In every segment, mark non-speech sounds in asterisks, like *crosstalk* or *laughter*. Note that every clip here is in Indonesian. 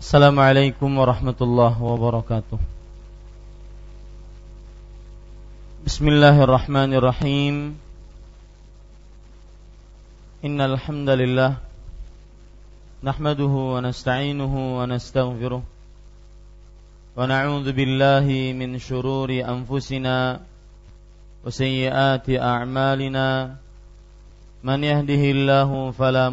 Assalamualaikum warahmatullahi wabarakatuh. Bismillahirrahmanirrahim. Innal alhamdulillah. nahmaduhu wa nasta'inuhu wa nastaghfiruh. Wa na'udzu billahi min shururi anfusina wa sayyiati a'malina. Man yahdihillahu fala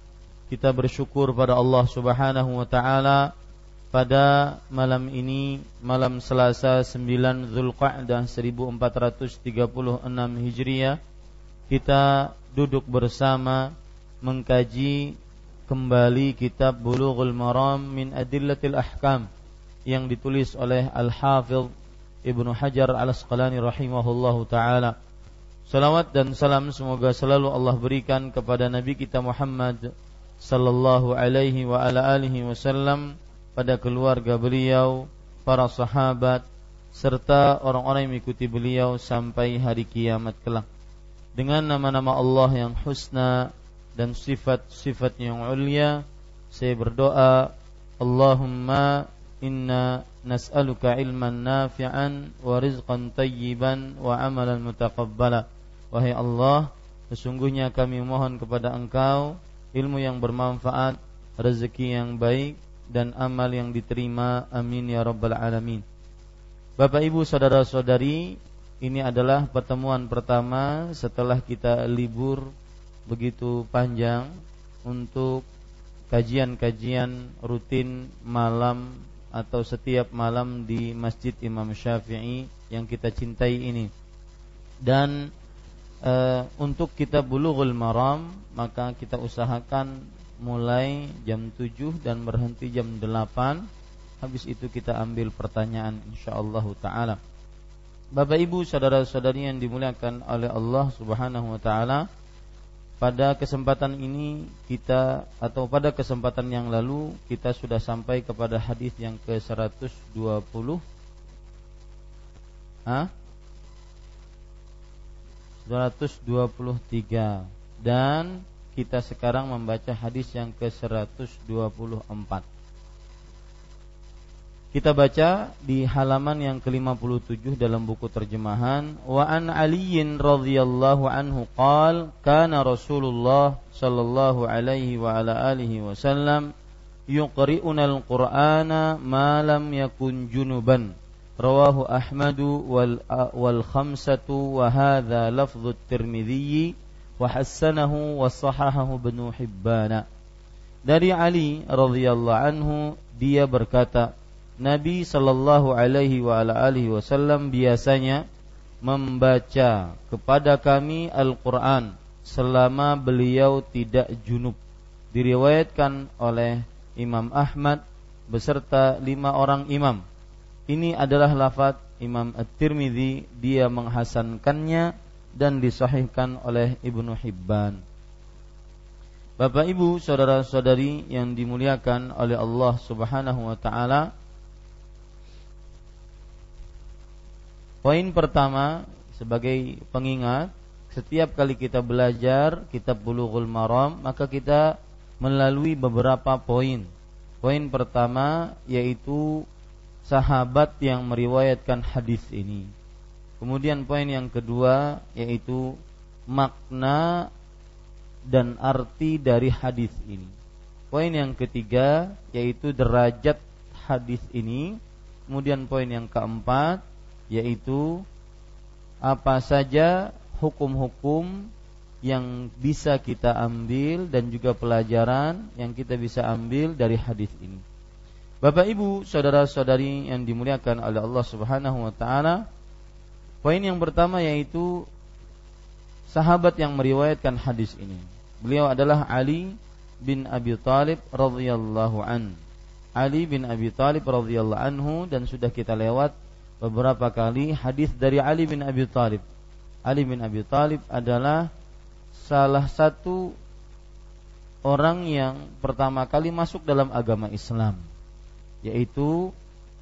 kita bersyukur pada Allah Subhanahu wa taala pada malam ini malam Selasa 9 Zulqa'dah 1436 Hijriah kita duduk bersama mengkaji kembali kitab Bulughul Maram min Adillatil Ahkam yang ditulis oleh Al-Hafidh Ibnu Hajar Al-Asqalani rahimahullahu taala. Salawat dan salam semoga selalu Allah berikan kepada Nabi kita Muhammad sallallahu alaihi wa ala alihi wasallam pada keluarga beliau, para sahabat serta orang-orang yang mengikuti beliau sampai hari kiamat kelak. Dengan nama-nama Allah yang husna dan sifat-sifat yang ulia, saya berdoa, Allahumma inna nas'aluka ilman nafi'an wa rizqan tayyiban wa amalan mutaqabbala. Wahai Allah, sesungguhnya kami mohon kepada Engkau ilmu yang bermanfaat, rezeki yang baik dan amal yang diterima. Amin ya rabbal alamin. Bapak Ibu saudara-saudari, ini adalah pertemuan pertama setelah kita libur begitu panjang untuk kajian-kajian rutin malam atau setiap malam di Masjid Imam Syafi'i yang kita cintai ini. Dan uh, untuk kita bulughul maram maka kita usahakan mulai jam 7 dan berhenti jam 8 habis itu kita ambil pertanyaan insyaallah taala. Bapak Ibu saudara-saudari yang dimuliakan oleh Allah Subhanahu wa taala pada kesempatan ini kita atau pada kesempatan yang lalu kita sudah sampai kepada hadis yang ke-120 Hah? 223 dan kita sekarang membaca hadis yang ke-124. Kita baca di halaman yang ke-57 dalam buku terjemahan. Wa an Aliyin radhiyallahu anhu qal kana Rasulullah sallallahu alaihi wa ala alihi wasallam yuqri'una al-Qur'ana ma lam yakun junuban rawahu Ahmadu wal wal khamsatu wa hadza lafdhu Tirmidzi wa hasanahu wa sahahahu. Dari Ali radhiyallahu anhu dia berkata, Nabi sallallahu alaihi wa ala alihi wasallam biasanya membaca kepada kami Al-Qur'an selama beliau tidak junub. Diriwayatkan oleh Imam Ahmad beserta lima orang imam ini adalah lafaz Imam At-Tirmidzi, dia menghasankannya dan disahihkan oleh Ibnu Hibban. Bapak Ibu, saudara-saudari yang dimuliakan oleh Allah Subhanahu wa taala, Poin pertama sebagai pengingat, setiap kali kita belajar kitab Bulughul Maram, maka kita melalui beberapa poin. Poin pertama yaitu sahabat yang meriwayatkan hadis ini. Kemudian poin yang kedua yaitu makna dan arti dari hadis ini. Poin yang ketiga yaitu derajat hadis ini. Kemudian poin yang keempat yaitu apa saja hukum-hukum yang bisa kita ambil dan juga pelajaran yang kita bisa ambil dari hadis ini. Bapak Ibu, saudara-saudari yang dimuliakan oleh Allah Subhanahu wa taala, poin yang pertama yaitu sahabat yang meriwayatkan hadis ini. Beliau adalah Ali bin Abi Thalib radhiyallahu an. Ali bin Abi Thalib radhiyallahu anhu dan sudah kita lewat beberapa kali hadis dari Ali bin Abi Thalib. Ali bin Abi Thalib adalah salah satu orang yang pertama kali masuk dalam agama Islam yaitu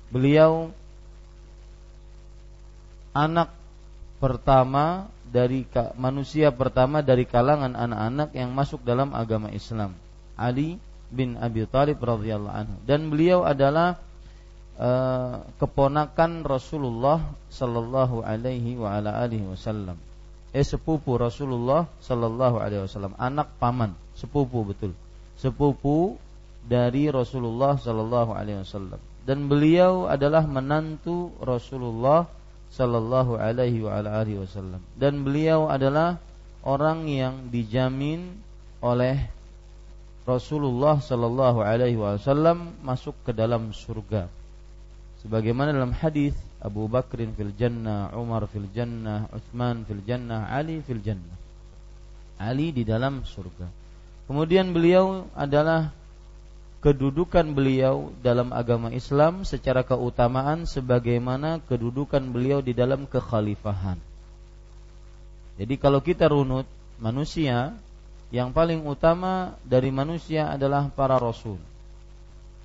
beliau anak pertama dari manusia pertama dari kalangan anak-anak yang masuk dalam agama Islam Ali bin Abi Thalib radhiyallahu anhu. Dan beliau adalah uh, keponakan Rasulullah sallallahu alaihi wa ala alihi wasallam. Eh sepupu Rasulullah sallallahu alaihi wasallam. Anak paman sepupu betul. Sepupu dari Rasulullah sallallahu alaihi wasallam dan beliau adalah menantu Rasulullah sallallahu alaihi wasallam dan beliau adalah orang yang dijamin oleh Rasulullah sallallahu alaihi wasallam masuk ke dalam surga sebagaimana dalam hadis Abu Bakrin fil jannah, Umar fil jannah, Utsman fil jannah, Ali fil jannah. Ali di dalam surga. Kemudian beliau adalah kedudukan beliau dalam agama Islam secara keutamaan sebagaimana kedudukan beliau di dalam kekhalifahan. Jadi kalau kita runut manusia yang paling utama dari manusia adalah para rasul.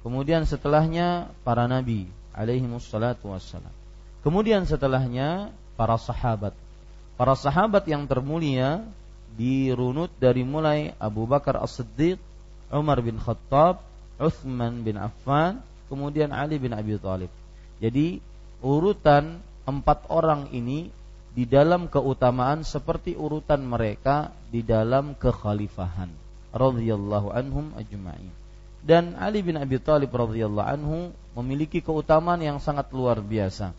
Kemudian setelahnya para nabi alaihi wassalatu wassalam. Kemudian setelahnya para sahabat. Para sahabat yang termulia dirunut dari mulai Abu Bakar As-Siddiq, Umar bin Khattab, Uthman bin Affan, kemudian Ali bin Abi Thalib. Jadi urutan empat orang ini di dalam keutamaan seperti urutan mereka di dalam kekhalifahan radhiyallahu anhum ajma'in. Dan Ali bin Abi Thalib radhiyallahu anhu memiliki keutamaan yang sangat luar biasa.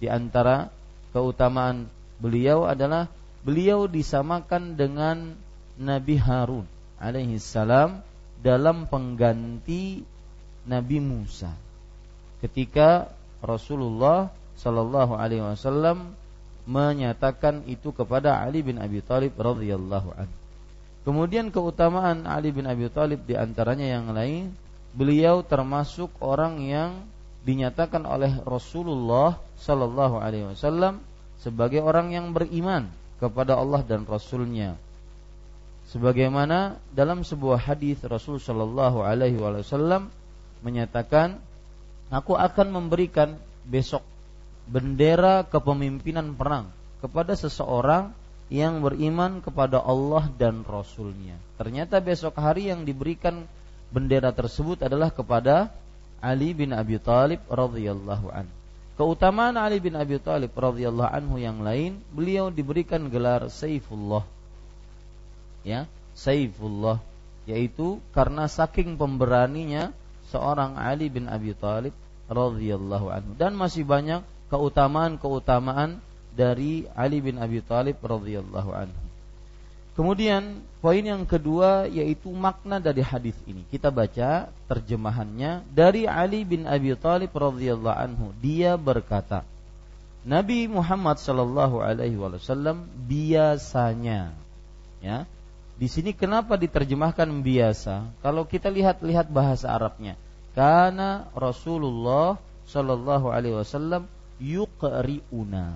Di antara keutamaan beliau adalah beliau disamakan dengan Nabi Harun alaihi salam dalam pengganti Nabi Musa. Ketika Rasulullah Shallallahu Alaihi Wasallam menyatakan itu kepada Ali bin Abi Thalib radhiyallahu anhu. Kemudian keutamaan Ali bin Abi Thalib di antaranya yang lain, beliau termasuk orang yang dinyatakan oleh Rasulullah Shallallahu Alaihi Wasallam sebagai orang yang beriman kepada Allah dan Rasulnya sebagaimana dalam sebuah hadis Rasul Shallallahu Alaihi Wasallam menyatakan, aku akan memberikan besok bendera kepemimpinan perang kepada seseorang yang beriman kepada Allah dan Rasulnya. Ternyata besok hari yang diberikan bendera tersebut adalah kepada Ali bin Abi Thalib radhiyallahu an. Keutamaan Ali bin Abi Thalib radhiyallahu anhu yang lain, beliau diberikan gelar Saifullah ya Saifullah yaitu karena saking pemberaninya seorang Ali bin Abi Thalib radhiyallahu anhu dan masih banyak keutamaan-keutamaan dari Ali bin Abi Thalib radhiyallahu anhu. Kemudian poin yang kedua yaitu makna dari hadis ini. Kita baca terjemahannya dari Ali bin Abi Thalib radhiyallahu anhu. Dia berkata, Nabi Muhammad sallallahu alaihi wasallam biasanya ya di sini kenapa diterjemahkan biasa? Kalau kita lihat-lihat bahasa Arabnya, karena Rasulullah Shallallahu Alaihi Wasallam yuqriuna.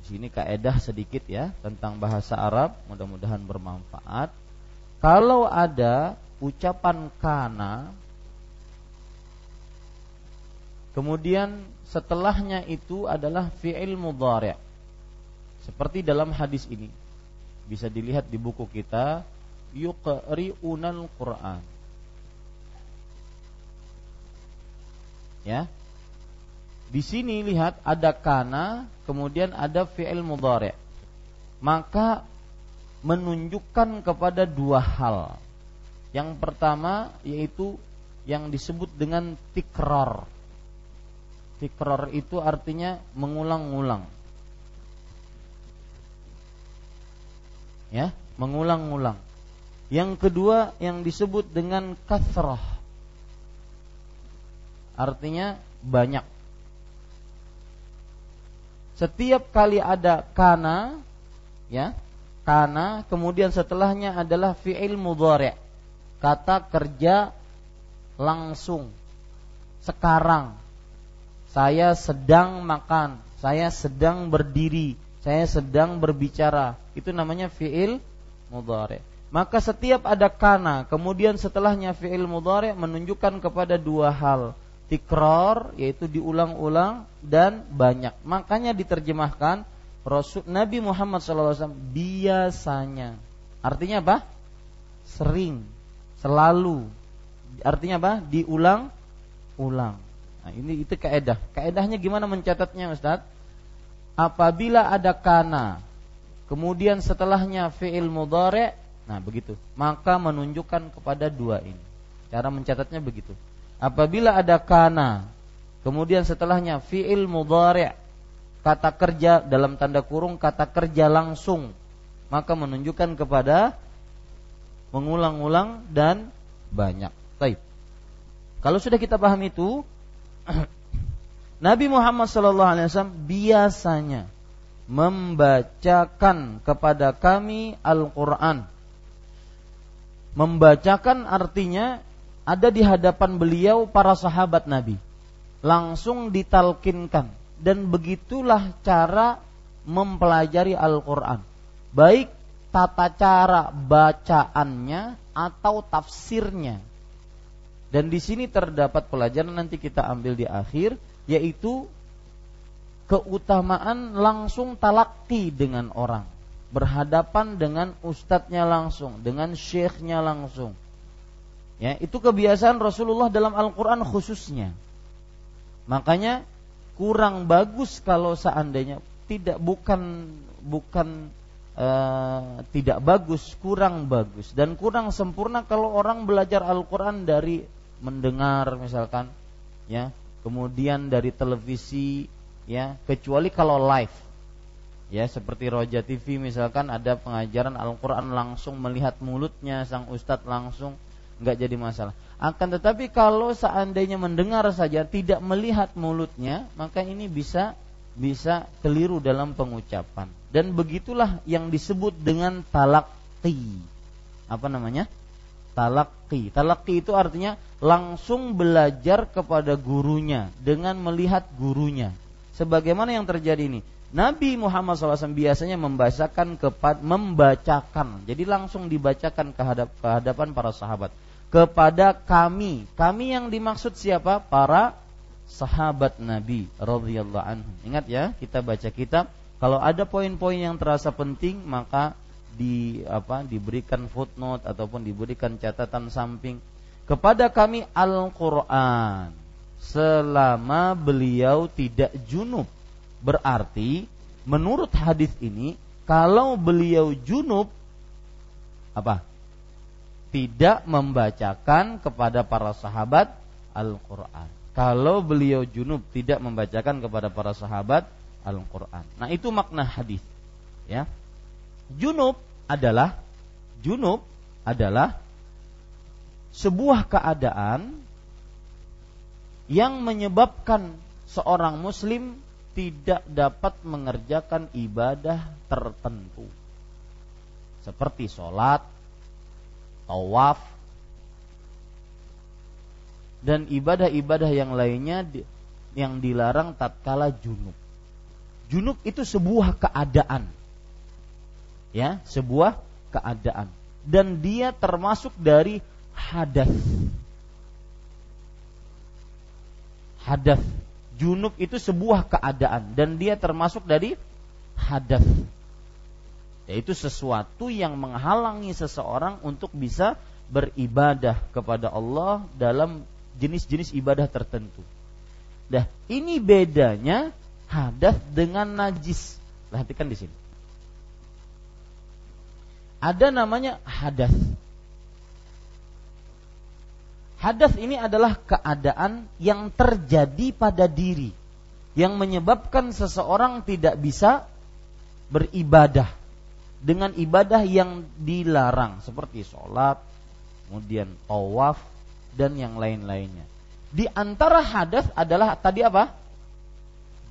Di sini kaedah sedikit ya tentang bahasa Arab, mudah-mudahan bermanfaat. Kalau ada ucapan kana, kemudian setelahnya itu adalah fi'il mudhari'. Seperti dalam hadis ini. Bisa dilihat di buku kita yuqri'unal Qur'an. Ya. Di sini lihat ada kana, kemudian ada fi'il mudhari'. Maka menunjukkan kepada dua hal. Yang pertama yaitu yang disebut dengan tikrar. Tikrar itu artinya mengulang-ulang. Ya, mengulang-ulang. Yang kedua yang disebut dengan kasrah. Artinya banyak. Setiap kali ada kana, ya, kana, kemudian setelahnya adalah fi'il mudhari'. Kata kerja langsung. Sekarang saya sedang makan, saya sedang berdiri, saya sedang berbicara. Itu namanya fi'il mudhari'. Maka setiap ada kana, kemudian setelahnya fi'il mudhari menunjukkan kepada dua hal. Tikror yaitu diulang-ulang dan banyak. Makanya diterjemahkan Rasul Nabi Muhammad SAW biasanya. Artinya apa? Sering, selalu. Artinya apa? Diulang-ulang. Nah, ini itu kaedah. Kaedahnya gimana mencatatnya, Ustaz? Apabila ada kana, kemudian setelahnya fi'il mudhari' Nah, begitu. Maka menunjukkan kepada dua ini. Cara mencatatnya begitu. Apabila ada kana, kemudian setelahnya fi'il mudhari' kata kerja dalam tanda kurung kata kerja langsung, maka menunjukkan kepada mengulang-ulang dan banyak. Baik. Kalau sudah kita paham itu, *clears throat* Nabi Muhammad SAW biasanya membacakan kepada kami Al-Quran membacakan artinya ada di hadapan beliau para sahabat Nabi. Langsung ditalkinkan dan begitulah cara mempelajari Al-Qur'an. Baik tata cara bacaannya atau tafsirnya. Dan di sini terdapat pelajaran nanti kita ambil di akhir yaitu keutamaan langsung talakti dengan orang berhadapan dengan ustadznya langsung, dengan syekhnya langsung. Ya, itu kebiasaan Rasulullah dalam Al-Qur'an khususnya. Makanya kurang bagus kalau seandainya tidak bukan bukan uh, tidak bagus, kurang bagus dan kurang sempurna kalau orang belajar Al-Qur'an dari mendengar misalkan ya, kemudian dari televisi ya, kecuali kalau live ya seperti Roja TV misalkan ada pengajaran Al-Quran langsung melihat mulutnya sang ustadz langsung nggak jadi masalah. Akan tetapi kalau seandainya mendengar saja tidak melihat mulutnya maka ini bisa bisa keliru dalam pengucapan. Dan begitulah yang disebut dengan talakti apa namanya? Talakti talakti itu artinya langsung belajar kepada gurunya dengan melihat gurunya. Sebagaimana yang terjadi ini Nabi Muhammad SAW biasanya membacakan kepada membacakan, jadi langsung dibacakan ke, hadap, ke hadapan para sahabat kepada kami. Kami yang dimaksud siapa? Para sahabat Nabi radhiyallahu anhu. Ingat ya, kita baca kitab. Kalau ada poin-poin yang terasa penting, maka di apa diberikan footnote ataupun diberikan catatan samping kepada kami Al-Qur'an selama beliau tidak junub Berarti menurut hadis ini kalau beliau junub apa? Tidak membacakan kepada para sahabat Al-Qur'an. Kalau beliau junub tidak membacakan kepada para sahabat Al-Qur'an. Nah, itu makna hadis. Ya. Junub adalah junub adalah sebuah keadaan yang menyebabkan seorang muslim tidak dapat mengerjakan ibadah tertentu seperti sholat, tawaf, dan ibadah-ibadah yang lainnya yang dilarang tatkala junub. Junub itu sebuah keadaan. Ya, sebuah keadaan dan dia termasuk dari hadas. Hadas junub itu sebuah keadaan dan dia termasuk dari hadas. Yaitu sesuatu yang menghalangi seseorang untuk bisa beribadah kepada Allah dalam jenis-jenis ibadah tertentu. Nah, ini bedanya hadas dengan najis. Perhatikan di sini. Ada namanya hadas. Hadas ini adalah keadaan yang terjadi pada diri yang menyebabkan seseorang tidak bisa beribadah dengan ibadah yang dilarang seperti sholat, kemudian tawaf dan yang lain-lainnya. Di antara hadas adalah tadi apa?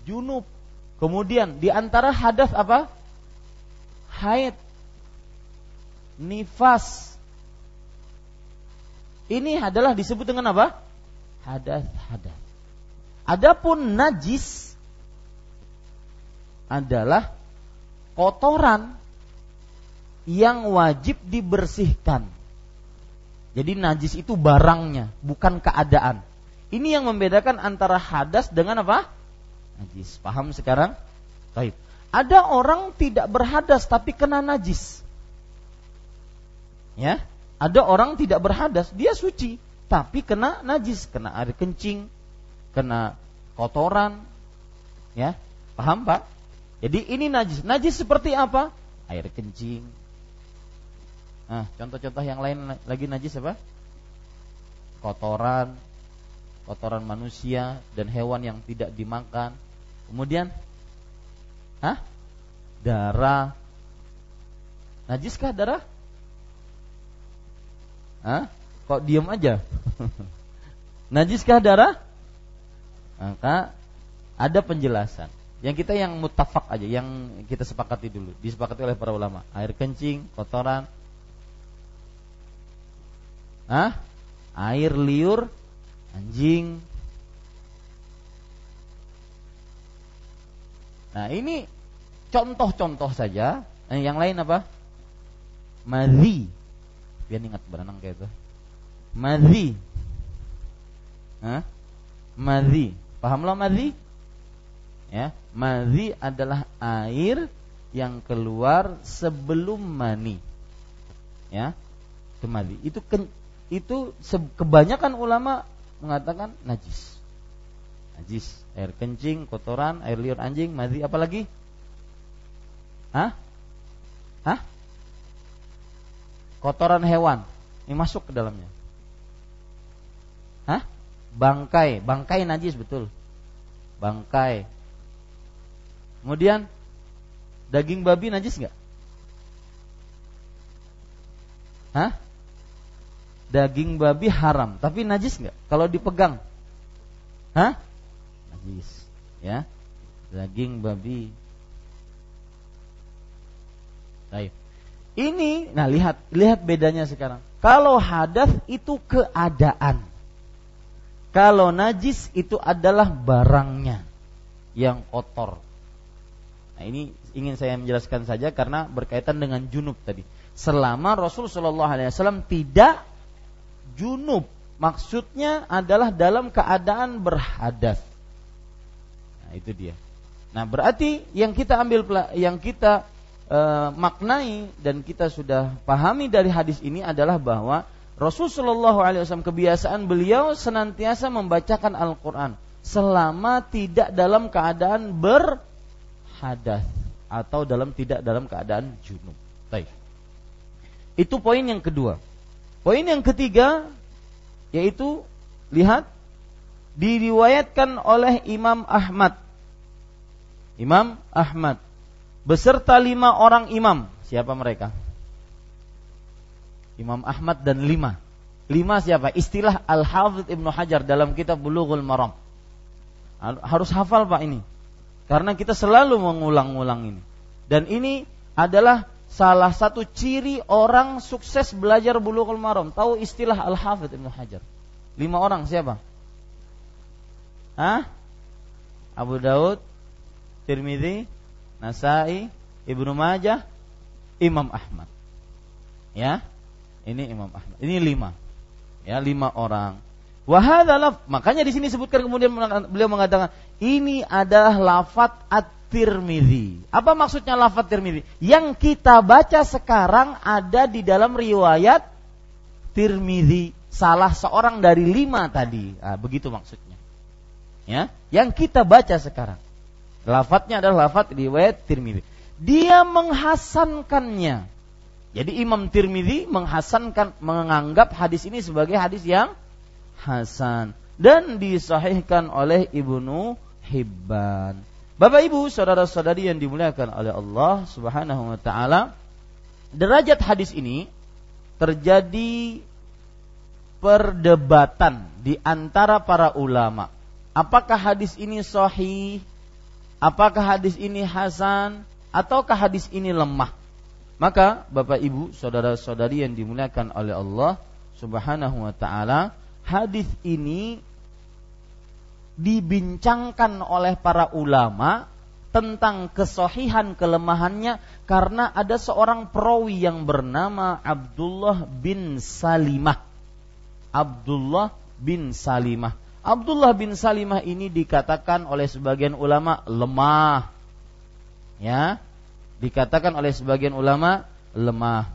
Junub. Kemudian di antara hadas apa? Haid. Nifas ini adalah disebut dengan apa? Hadas, hadas. Adapun najis adalah kotoran yang wajib dibersihkan. Jadi najis itu barangnya, bukan keadaan. Ini yang membedakan antara hadas dengan apa? Najis. Paham sekarang? Baik. Ada orang tidak berhadas tapi kena najis. Ya, ada orang tidak berhadas, dia suci, tapi kena najis, kena air kencing, kena kotoran. Ya, paham Pak? Jadi ini najis. Najis seperti apa? Air kencing. Nah, contoh-contoh yang lain lagi najis apa? Kotoran, kotoran manusia dan hewan yang tidak dimakan. Kemudian, Hah? Darah. Najiskah darah? Hah? Kok diam aja? *laughs* Najiskah darah? Maka ada penjelasan. Yang kita yang mutafak aja, yang kita sepakati dulu, disepakati oleh para ulama. Air kencing, kotoran. Hah? Air liur, anjing. Nah, ini contoh-contoh saja. Yang lain apa? Madhi biar ingat berenang kayak itu. Madhi. Hah? madhi. Pahamlah madhi? Ya. Madhi adalah air yang keluar sebelum mani. Ya. Itu madhi. Itu ke, itu kebanyakan ulama mengatakan najis. Najis. Air kencing kotoran air liur anjing madhi. Apalagi? Hah? Hah? Kotoran hewan ini masuk ke dalamnya. Hah? Bangkai, bangkai najis betul. Bangkai. Kemudian daging babi najis nggak? Hah? Daging babi haram, tapi najis nggak? Kalau dipegang, hah? Najis, ya. Daging babi. Baik. Ini, nah lihat, lihat bedanya sekarang. Kalau hadas itu keadaan. Kalau najis itu adalah barangnya yang kotor. Nah ini ingin saya menjelaskan saja karena berkaitan dengan junub tadi. Selama Rasul Shallallahu Alaihi Wasallam tidak junub, maksudnya adalah dalam keadaan berhadas. Nah itu dia. Nah berarti yang kita ambil yang kita e, maknai dan kita sudah pahami dari hadis ini adalah bahwa Rasulullah SAW kebiasaan beliau senantiasa membacakan Al-Quran selama tidak dalam keadaan berhadas atau dalam tidak dalam keadaan junub. Baik. Itu poin yang kedua. Poin yang ketiga yaitu lihat diriwayatkan oleh Imam Ahmad. Imam Ahmad beserta lima orang imam. Siapa mereka? Imam Ahmad dan lima. Lima siapa? Istilah Al-Hafidh Ibnu Hajar dalam kitab Bulughul Maram. Harus hafal Pak ini. Karena kita selalu mengulang-ulang ini. Dan ini adalah salah satu ciri orang sukses belajar Bulughul Maram. Tahu istilah Al-Hafidh Ibnu Hajar? Lima orang siapa? Hah? Abu Daud, Tirmidzi, Nasai, Ibnu Majah, Imam Ahmad. Ya, ini Imam Ahmad. Ini lima. Ya, lima orang. Wahadalah makanya di sini disebutkan kemudian beliau mengatakan ini adalah lafat at Tirmidzi. Apa maksudnya lafaz Tirmidzi? Yang kita baca sekarang ada di dalam riwayat Tirmidzi, salah seorang dari lima tadi. Nah, begitu maksudnya. Ya, yang kita baca sekarang. Lafadznya adalah lafaz riwayat Tirmidzi. Dia menghasankannya. Jadi Imam Tirmidzi menghasankan menganggap hadis ini sebagai hadis yang hasan dan disahihkan oleh Ibnu Hibban. Bapak Ibu, saudara-saudari yang dimuliakan oleh Allah Subhanahu wa taala, derajat hadis ini terjadi perdebatan di antara para ulama. Apakah hadis ini sahih? Apakah hadis ini hasan ataukah hadis ini lemah? Maka Bapak Ibu, saudara-saudari yang dimuliakan oleh Allah Subhanahu wa taala, hadis ini dibincangkan oleh para ulama tentang kesohihan kelemahannya karena ada seorang perawi yang bernama Abdullah bin Salimah. Abdullah bin Salimah. Abdullah bin Salimah ini dikatakan oleh sebagian ulama lemah. Ya, dikatakan oleh sebagian ulama lemah.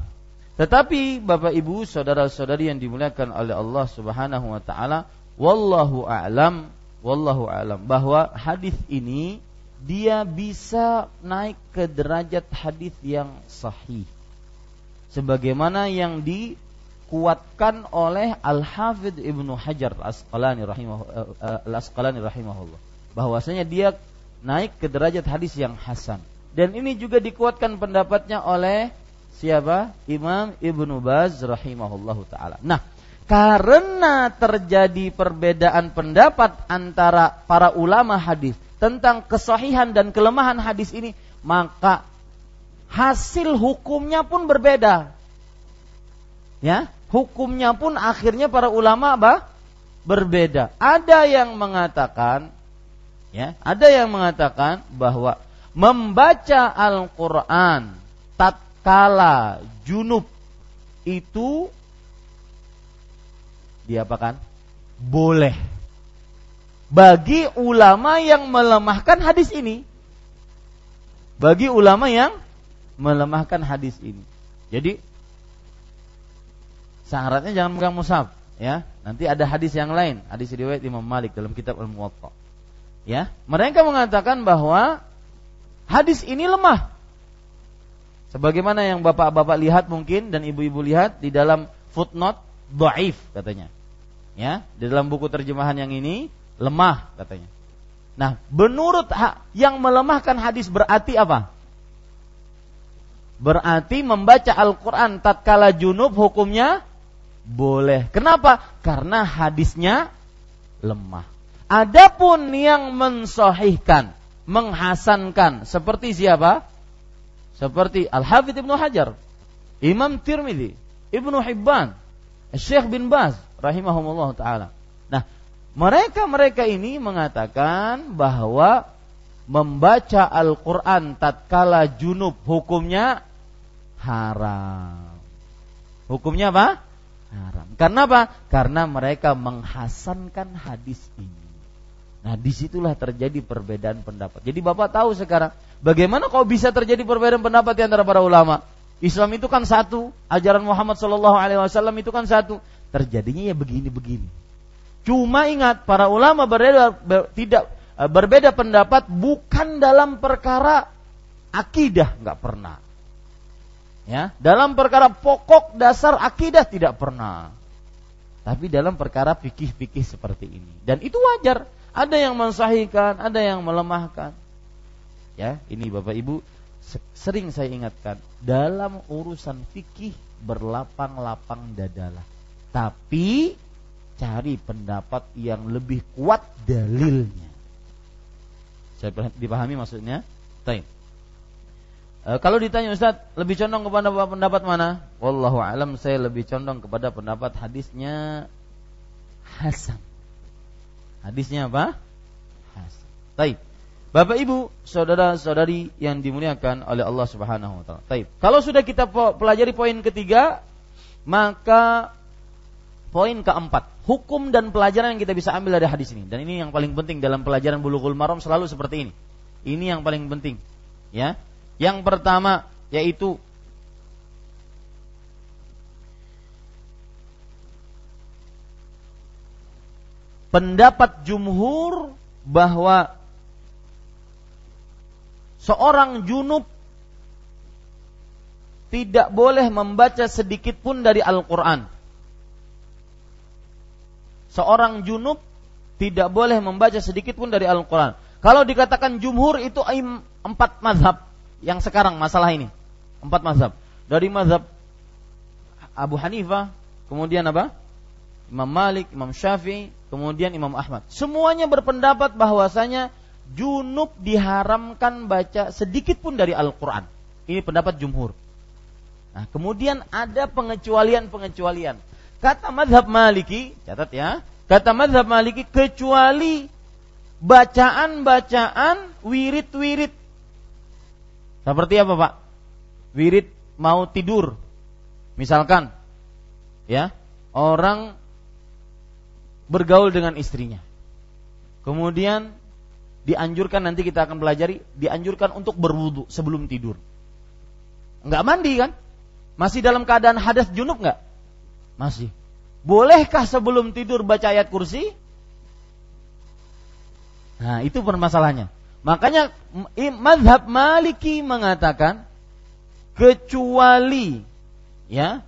Tetapi Bapak Ibu, saudara-saudari yang dimuliakan oleh Allah Subhanahu wa taala, wallahu a'lam wallahu alam bahwa hadis ini dia bisa naik ke derajat hadis yang sahih sebagaimana yang dikuatkan oleh Al Hafidh Ibnu Hajar Al-Asqalani rahimah eh, Al-Asqalani rahimahullah. Bahwasanya dia naik ke derajat hadis yang hasan. Dan ini juga dikuatkan pendapatnya oleh siapa? Imam Ibnu Baz rahimahullahu taala. Nah karena terjadi perbedaan pendapat antara para ulama hadis tentang kesahihan dan kelemahan hadis ini, maka hasil hukumnya pun berbeda. Ya, hukumnya pun akhirnya para ulama apa? berbeda. Ada yang mengatakan ya, ada yang mengatakan bahwa membaca Al-Qur'an tatkala junub itu diapakan? Boleh. Bagi ulama yang melemahkan hadis ini. Bagi ulama yang melemahkan hadis ini. Jadi syaratnya jangan pegang mushaf, ya. Nanti ada hadis yang lain, hadis riwayat Imam Malik dalam kitab Al-Muwatta. Ya, mereka mengatakan bahwa hadis ini lemah. Sebagaimana yang bapak-bapak lihat mungkin dan ibu-ibu lihat di dalam footnote dhaif katanya. Ya, di dalam buku terjemahan yang ini lemah katanya. Nah, menurut yang melemahkan hadis berarti apa? Berarti membaca Al-Quran tatkala junub hukumnya boleh. Kenapa? Karena hadisnya lemah. Adapun yang mensohihkan, menghasankan seperti siapa? Seperti Al-Hafidh Ibnu Hajar, Imam Tirmidzi, Ibnu Hibban, Syekh bin Baz, rahimahumullah taala. Nah, mereka-mereka ini mengatakan bahwa membaca Al-Qur'an tatkala junub hukumnya haram. Hukumnya apa? Haram. Karena apa? Karena mereka menghasankan hadis ini. Nah, di situlah terjadi perbedaan pendapat. Jadi Bapak tahu sekarang bagaimana kok bisa terjadi perbedaan pendapat di antara para ulama? Islam itu kan satu, ajaran Muhammad Shallallahu Alaihi Wasallam itu kan satu terjadinya ya begini-begini. Cuma ingat para ulama berbeda ber, tidak e, berbeda pendapat bukan dalam perkara akidah nggak pernah. Ya, dalam perkara pokok dasar akidah tidak pernah. Tapi dalam perkara fikih-fikih seperti ini. Dan itu wajar. Ada yang mensahihkan, ada yang melemahkan. Ya, ini Bapak Ibu sering saya ingatkan dalam urusan fikih berlapang-lapang dadalah tapi cari pendapat yang lebih kuat dalilnya. Saya dipahami maksudnya? Taib. E, kalau ditanya Ustaz, lebih condong kepada pendapat mana? Wallahu alam saya lebih condong kepada pendapat hadisnya Hasan. Hadisnya apa? Hasan. Taib. Bapak Ibu, saudara-saudari yang dimuliakan oleh Allah Subhanahu wa taala. Taib. Kalau sudah kita pelajari poin ketiga, maka Poin keempat, hukum dan pelajaran yang kita bisa ambil dari hadis ini. Dan ini yang paling penting dalam pelajaran bulughul maram selalu seperti ini. Ini yang paling penting. Ya. Yang pertama yaitu pendapat jumhur bahwa seorang junub tidak boleh membaca sedikit pun dari Al-Quran. Seorang junub tidak boleh membaca sedikit pun dari Al-Quran. Kalau dikatakan jumhur itu empat mazhab yang sekarang masalah ini. Empat mazhab. Dari mazhab Abu Hanifah, kemudian apa? Imam Malik, Imam Syafi'i, kemudian Imam Ahmad. Semuanya berpendapat bahwasanya junub diharamkan baca sedikit pun dari Al-Quran. Ini pendapat jumhur. Nah, kemudian ada pengecualian-pengecualian. Kata madhab maliki, catat ya, kata madhab maliki kecuali bacaan-bacaan wirid-wirid. Seperti apa Pak? Wirid mau tidur. Misalkan, ya, orang bergaul dengan istrinya. Kemudian dianjurkan nanti kita akan pelajari, dianjurkan untuk berwudu sebelum tidur. Enggak mandi kan? Masih dalam keadaan hadas junub nggak? Masih. Bolehkah sebelum tidur baca ayat kursi? Nah, itu permasalahannya. Makanya madhab Maliki mengatakan kecuali ya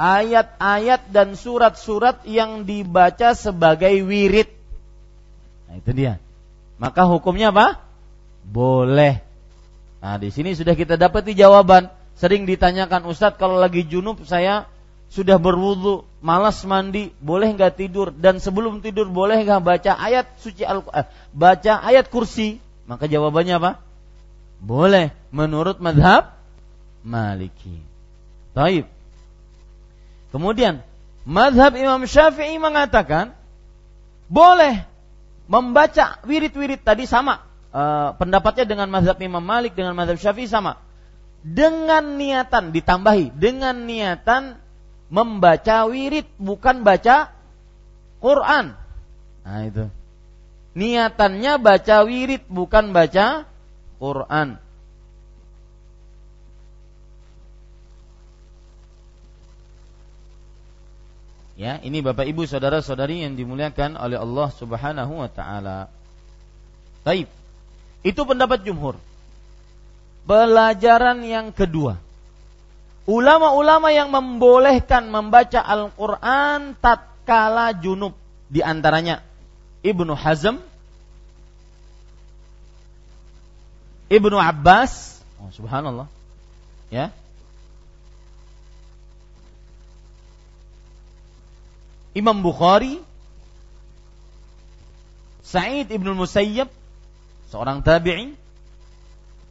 ayat-ayat dan surat-surat yang dibaca sebagai wirid. Nah, itu dia. Maka hukumnya apa? Boleh. Nah, di sini sudah kita dapat jawaban Sering ditanyakan Ustadz kalau lagi junub saya sudah berwudu, malas mandi, boleh nggak tidur? Dan sebelum tidur boleh nggak baca ayat suci Al eh, baca ayat kursi? Maka jawabannya apa? Boleh menurut madhab Maliki. Taib. Kemudian madhab Imam Syafi'i mengatakan boleh membaca wirid-wirid tadi sama uh, pendapatnya dengan madhab Imam Malik dengan madhab Syafi'i sama dengan niatan ditambahi dengan niatan membaca wirid bukan baca Quran. Nah itu. Niatannya baca wirid bukan baca Quran. Ya, ini Bapak Ibu saudara-saudari yang dimuliakan oleh Allah Subhanahu wa taala. Baik. Itu pendapat jumhur. Pelajaran yang kedua. Ulama-ulama yang membolehkan membaca Al-Quran tatkala junub. Di antaranya Ibnu Hazm, Ibnu Abbas, oh, subhanallah, ya, Imam Bukhari, Sa'id Ibnu Musayyab, seorang tabi'in,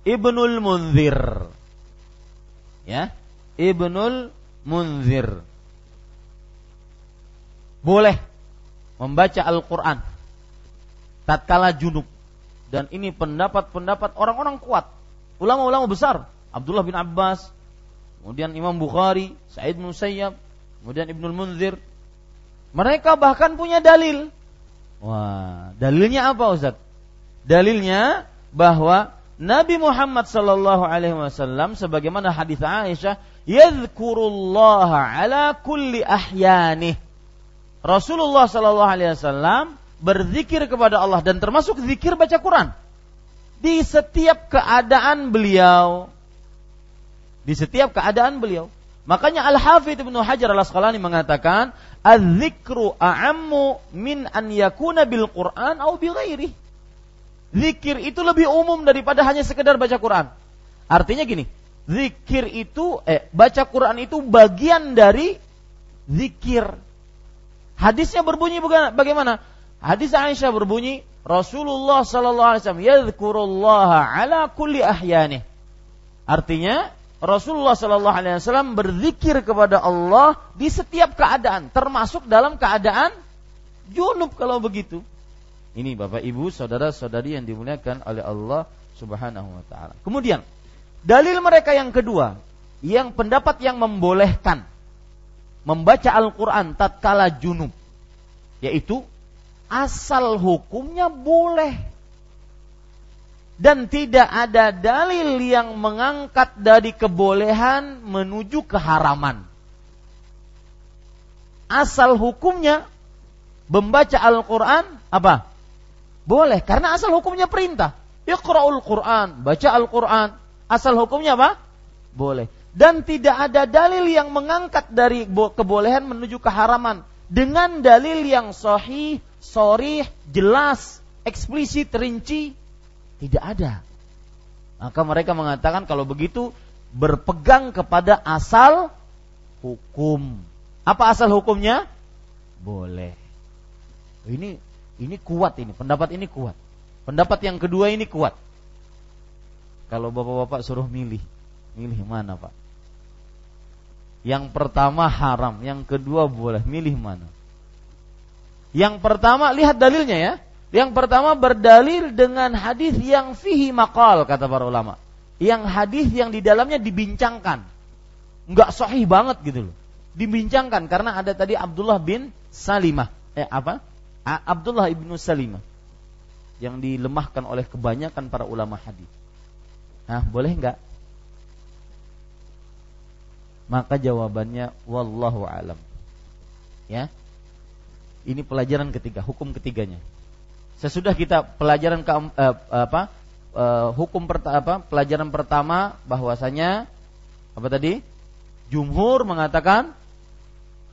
Ibnul Munzir. Ya, Ibnul Munzir. Boleh membaca Al-Qur'an tatkala junub dan ini pendapat-pendapat orang-orang kuat, ulama-ulama besar, Abdullah bin Abbas, kemudian Imam Bukhari, Sa'id bin Musayyab, kemudian Ibnul Munzir. Mereka bahkan punya dalil. Wah, dalilnya apa Ustaz? Dalilnya bahwa Nabi Muhammad sallallahu alaihi wasallam sebagaimana hadis Aisyah, yadhkurullaha ala kulli ahyani. Rasulullah sallallahu alaihi wasallam berzikir kepada Allah dan termasuk zikir baca Quran. Di setiap keadaan beliau. Di setiap keadaan beliau. Makanya Al-Hafidh Ibnu Hajar Al-Asqalani mengatakan, "Az-zikru a'ammu min an yakuna bil Qur'an au bi ghairihi." Zikir itu lebih umum daripada hanya sekedar baca Quran. Artinya gini, zikir itu eh baca Quran itu bagian dari zikir. Hadisnya berbunyi bagaimana? Hadis Aisyah berbunyi Rasulullah sallallahu alaihi wasallam yadhkurullaha ala kulli ahyani. Artinya Rasulullah sallallahu alaihi wasallam berzikir kepada Allah di setiap keadaan, termasuk dalam keadaan junub kalau begitu. Ini Bapak Ibu, saudara-saudari yang dimuliakan oleh Allah Subhanahu wa taala. Kemudian, dalil mereka yang kedua, yang pendapat yang membolehkan membaca Al-Qur'an tatkala junub, yaitu asal hukumnya boleh. dan tidak ada dalil yang mengangkat dari kebolehan menuju keharaman. Asal hukumnya membaca Al-Qur'an apa? Boleh karena asal hukumnya perintah. Iqra'ul Qur'an, baca Al-Qur'an. Asal hukumnya apa? Boleh. Dan tidak ada dalil yang mengangkat dari kebolehan menuju keharaman dengan dalil yang sahih, sorih, jelas, eksplisit, rinci tidak ada. Maka mereka mengatakan kalau begitu berpegang kepada asal hukum. Apa asal hukumnya? Boleh. Ini ini kuat ini, pendapat ini kuat. Pendapat yang kedua ini kuat. Kalau bapak-bapak suruh milih, milih mana pak? Yang pertama haram, yang kedua boleh, milih mana? Yang pertama lihat dalilnya ya. Yang pertama berdalil dengan hadis yang fihi makal kata para ulama. Yang hadis yang di dalamnya dibincangkan. Enggak sahih banget gitu loh. Dibincangkan karena ada tadi Abdullah bin Salimah. Eh apa? Abdullah ibnu Salimah yang dilemahkan oleh kebanyakan para ulama hadis. Nah, boleh enggak? Maka jawabannya wallahu alam. Ya. Ini pelajaran ketiga, hukum ketiganya. Sesudah kita pelajaran ke, eh, apa eh, hukum perta, apa pelajaran pertama bahwasanya apa tadi jumhur mengatakan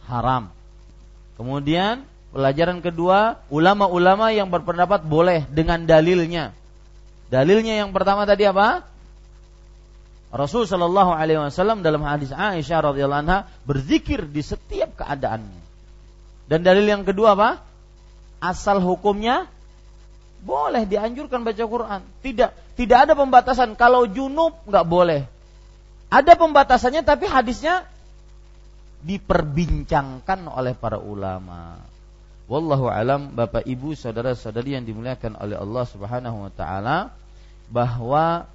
haram. Kemudian pelajaran kedua ulama-ulama yang berpendapat boleh dengan dalilnya. Dalilnya yang pertama tadi apa? Rasul Shallallahu Alaihi Wasallam dalam hadis Aisyah radhiyallahu anha berzikir di setiap keadaannya. Dan dalil yang kedua apa? Asal hukumnya boleh dianjurkan baca Quran. Tidak, tidak ada pembatasan. Kalau junub nggak boleh. Ada pembatasannya tapi hadisnya diperbincangkan oleh para ulama. Wallahu alam Bapak Ibu saudara-saudari yang dimuliakan oleh Allah Subhanahu wa taala bahwa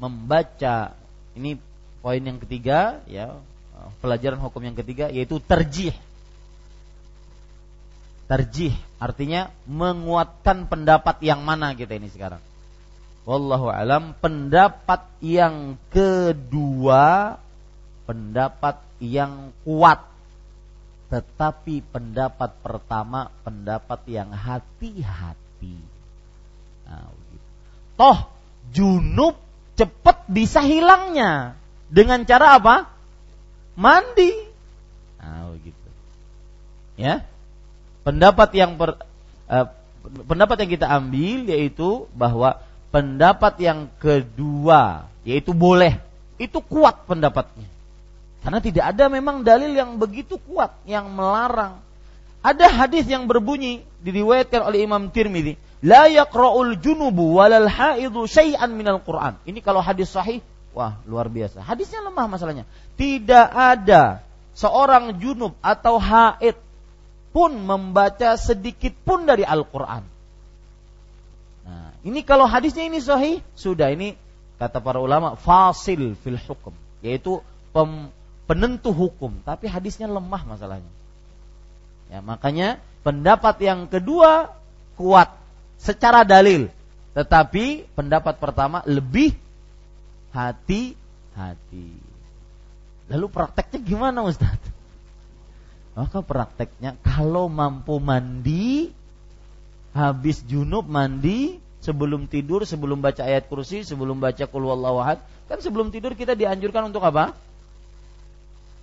membaca ini poin yang ketiga ya pelajaran hukum yang ketiga yaitu terjih Terjih artinya menguatkan pendapat yang mana kita ini sekarang. Wallahu alam pendapat yang kedua pendapat yang kuat tetapi pendapat pertama pendapat yang hati-hati. Nah. Toh junub cepat bisa hilangnya dengan cara apa? Mandi. Nah, begitu. Ya, pendapat yang per, uh, pendapat yang kita ambil yaitu bahwa pendapat yang kedua yaitu boleh itu kuat pendapatnya karena tidak ada memang dalil yang begitu kuat yang melarang. Ada hadis yang berbunyi diriwayatkan oleh Imam Tirmidzi la yaqra'ul junubu walal haidu syai'an minal Qur'an. Ini kalau hadis sahih wah luar biasa. Hadisnya lemah masalahnya. Tidak ada seorang junub atau haid pun membaca sedikit pun dari Al-Quran. Nah, ini kalau hadisnya ini sahih, sudah. Ini kata para ulama fasil fil hukum, yaitu pem, penentu hukum, tapi hadisnya lemah masalahnya. Ya, makanya pendapat yang kedua kuat secara dalil, tetapi pendapat pertama lebih hati-hati. Lalu prakteknya gimana Ustaz? Maka prakteknya kalau mampu mandi habis junub mandi sebelum tidur, sebelum baca ayat kursi, sebelum baca ahad, kan sebelum tidur kita dianjurkan untuk apa?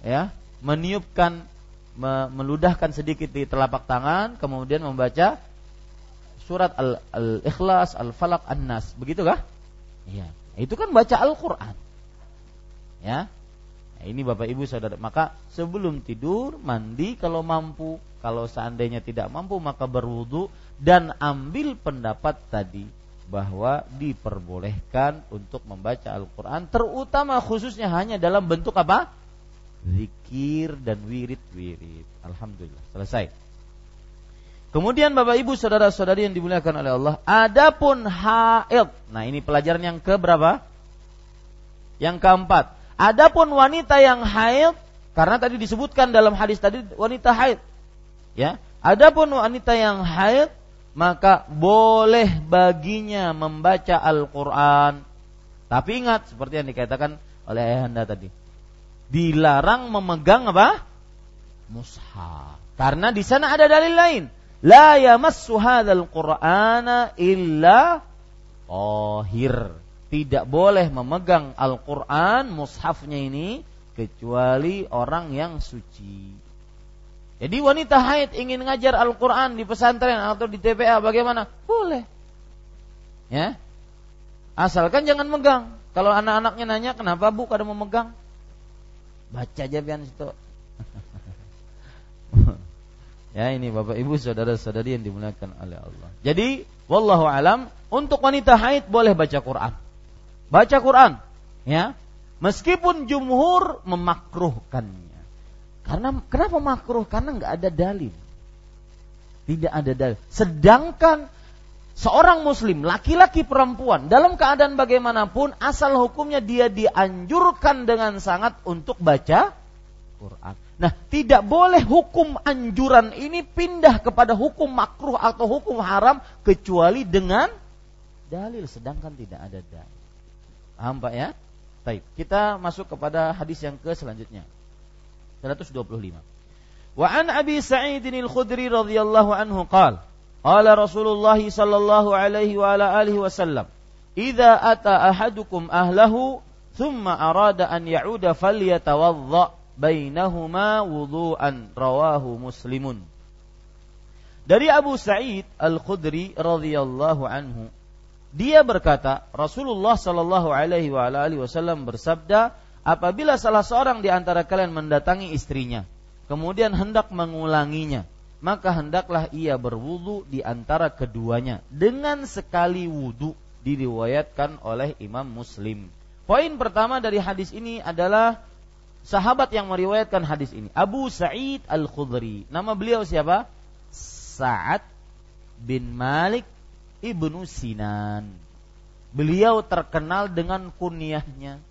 Ya, meniupkan meludahkan sedikit di telapak tangan, kemudian membaca surat Al-Ikhlas, Al-Falaq, An-Nas. Begitu kah? Iya. Itu kan baca Al-Qur'an. Ya. Nah, ini Bapak Ibu Saudara, maka sebelum tidur mandi kalau mampu, kalau seandainya tidak mampu maka berwudu dan ambil pendapat tadi bahwa diperbolehkan untuk membaca Al-Qur'an terutama khususnya hanya dalam bentuk apa? Zikir dan wirid-wirid. Alhamdulillah, selesai. Kemudian Bapak Ibu saudara-saudari yang dimuliakan oleh Allah, adapun haid. Nah, ini pelajaran yang ke berapa? Yang keempat. Adapun wanita yang haid karena tadi disebutkan dalam hadis tadi wanita haid. Ya. Adapun wanita yang haid maka boleh baginya membaca Al-Qur'an. Tapi ingat seperti yang dikatakan oleh ayahanda tadi. Dilarang memegang apa? Mushaf. Karena di sana ada dalil lain. La yamassu hadzal Qur'ana illa tahir. Tidak boleh memegang Al-Qur'an mushafnya ini kecuali orang yang suci. Jadi wanita haid ingin ngajar Al-Quran di pesantren atau di TPA bagaimana? Boleh. Ya. Asalkan jangan megang. Kalau anak-anaknya nanya kenapa bu kada mau megang? Baca aja biar situ. *laughs* ya ini Bapak Ibu saudara-saudari yang dimuliakan oleh Allah. Jadi wallahu alam untuk wanita haid boleh baca Quran. Baca Quran, ya. Meskipun jumhur memakruhkannya. Karena kenapa makruh? Karena nggak ada dalil. Tidak ada dalil. Sedangkan seorang muslim, laki-laki perempuan, dalam keadaan bagaimanapun, asal hukumnya dia dianjurkan dengan sangat untuk baca Quran. Nah, tidak boleh hukum anjuran ini pindah kepada hukum makruh atau hukum haram kecuali dengan dalil, sedangkan tidak ada dalil. Paham Pak ya? Baik, kita masuk kepada hadis yang ke selanjutnya. 125. Wa an Abi Sa'id al-Khudri radhiyallahu anhu qala qala Rasulullah sallallahu alaihi wa ala alihi wasallam idza ata ahadukum ahlahu thumma arada an ya'uda falyatawadda bainahuma wudu'an rawahu muslimun. Dari Abu Sa'id Al-Khudri radhiyallahu anhu dia berkata Rasulullah sallallahu alaihi wa alihi wasallam bersabda apabila salah seorang di antara kalian mendatangi istrinya, kemudian hendak mengulanginya, maka hendaklah ia berwudu di antara keduanya dengan sekali wudu diriwayatkan oleh Imam Muslim. Poin pertama dari hadis ini adalah sahabat yang meriwayatkan hadis ini, Abu Sa'id Al-Khudri. Nama beliau siapa? Sa'ad bin Malik ibnu Sinan. Beliau terkenal dengan kunyahnya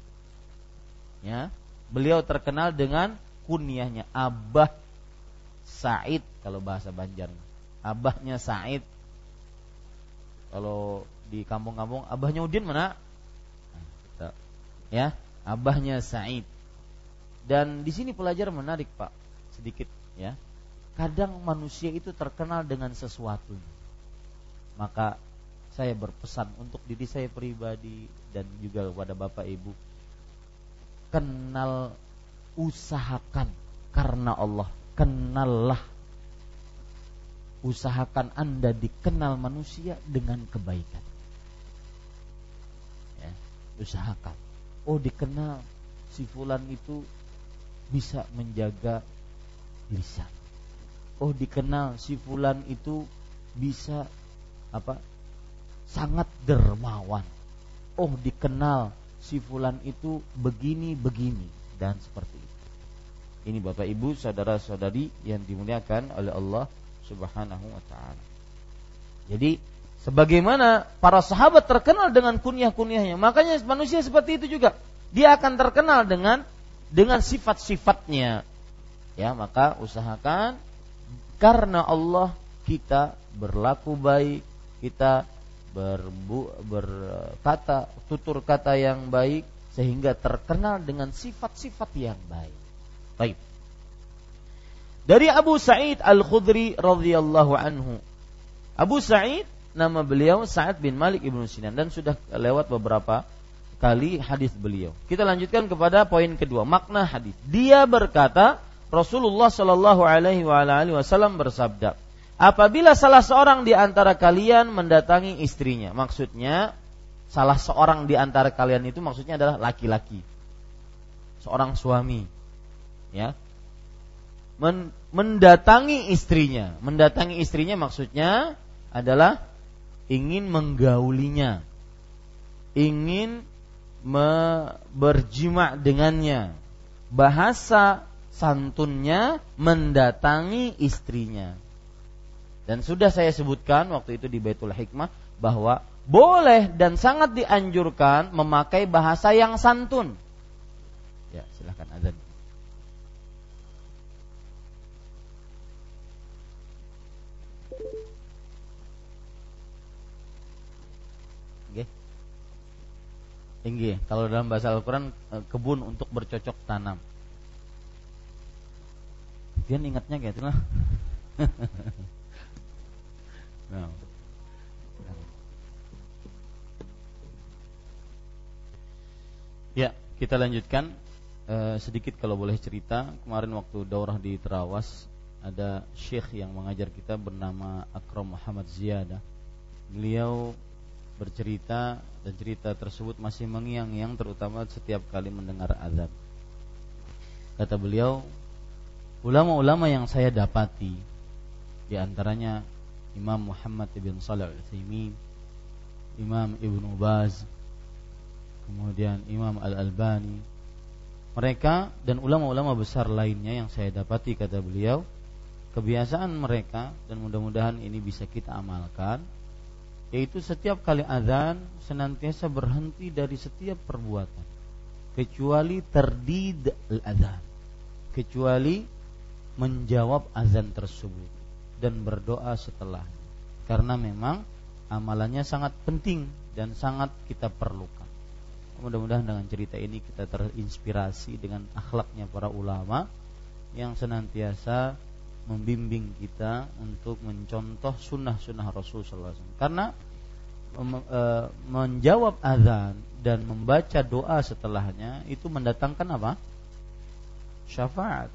ya beliau terkenal dengan kunyahnya Abah Said kalau bahasa Banjar. Abahnya Said. Kalau di kampung-kampung abahnya Udin mana? Ya abahnya Said. Dan di sini pelajar menarik pak. Sedikit ya. Kadang manusia itu terkenal dengan sesuatu. Maka saya berpesan untuk diri saya pribadi dan juga kepada bapak ibu. Kenal usahakan karena Allah. Kenallah usahakan anda dikenal manusia dengan kebaikan. Ya, usahakan. Oh dikenal si fulan itu bisa menjaga lisan. Oh dikenal si fulan itu bisa apa sangat dermawan. Oh dikenal si fulan itu begini begini dan seperti itu. Ini Bapak Ibu, saudara-saudari yang dimuliakan oleh Allah Subhanahu wa taala. Jadi sebagaimana para sahabat terkenal dengan kunyah-kunyahnya, makanya manusia seperti itu juga. Dia akan terkenal dengan dengan sifat-sifatnya. Ya, maka usahakan karena Allah kita berlaku baik, kita berbu, berkata tutur kata yang baik sehingga terkenal dengan sifat-sifat yang baik. Baik. Dari Abu Sa'id Al-Khudri radhiyallahu anhu. Abu Sa'id nama beliau Sa'ad bin Malik Ibnu Sinan dan sudah lewat beberapa kali hadis beliau. Kita lanjutkan kepada poin kedua, makna hadis. Dia berkata, Rasulullah Shallallahu alaihi wasallam bersabda, apabila salah seorang di antara kalian mendatangi istrinya. Maksudnya salah seorang di antara kalian itu maksudnya adalah laki-laki. Seorang suami. Ya. Men mendatangi istrinya. Mendatangi istrinya maksudnya adalah ingin menggaulinya. Ingin berjima dengannya. Bahasa santunnya mendatangi istrinya dan sudah saya sebutkan waktu itu di Baitul Hikmah bahwa boleh dan sangat dianjurkan memakai bahasa yang santun. Ya, silahkan azan. Tinggi. Kalau dalam bahasa Al-Quran eh, kebun untuk bercocok tanam. Dia ingatnya kayak itulah. *laughs* nah. Ya, kita lanjutkan e, sedikit kalau boleh cerita. Kemarin waktu daurah di Terawas ada syekh yang mengajar kita bernama Akram Muhammad Ziyadah. Beliau bercerita dan cerita tersebut masih mengiang-iang terutama setiap kali mendengar azab. Kata beliau, ulama-ulama yang saya dapati di antaranya Imam Muhammad bin Shalih Al-Utsaimin, Imam Ibnu Baz, kemudian Imam Al-Albani. Mereka dan ulama-ulama besar lainnya yang saya dapati kata beliau, kebiasaan mereka dan mudah-mudahan ini bisa kita amalkan yaitu setiap kali azan senantiasa berhenti dari setiap perbuatan. Kecuali terdid al-azan. Kecuali menjawab azan tersebut dan berdoa setelahnya. Karena memang amalannya sangat penting dan sangat kita perlukan. Mudah-mudahan dengan cerita ini kita terinspirasi dengan akhlaknya para ulama yang senantiasa membimbing kita untuk mencontoh sunnah-sunnah Rasul SAW. Karena e, menjawab azan dan membaca doa setelahnya itu mendatangkan apa? Syafaat.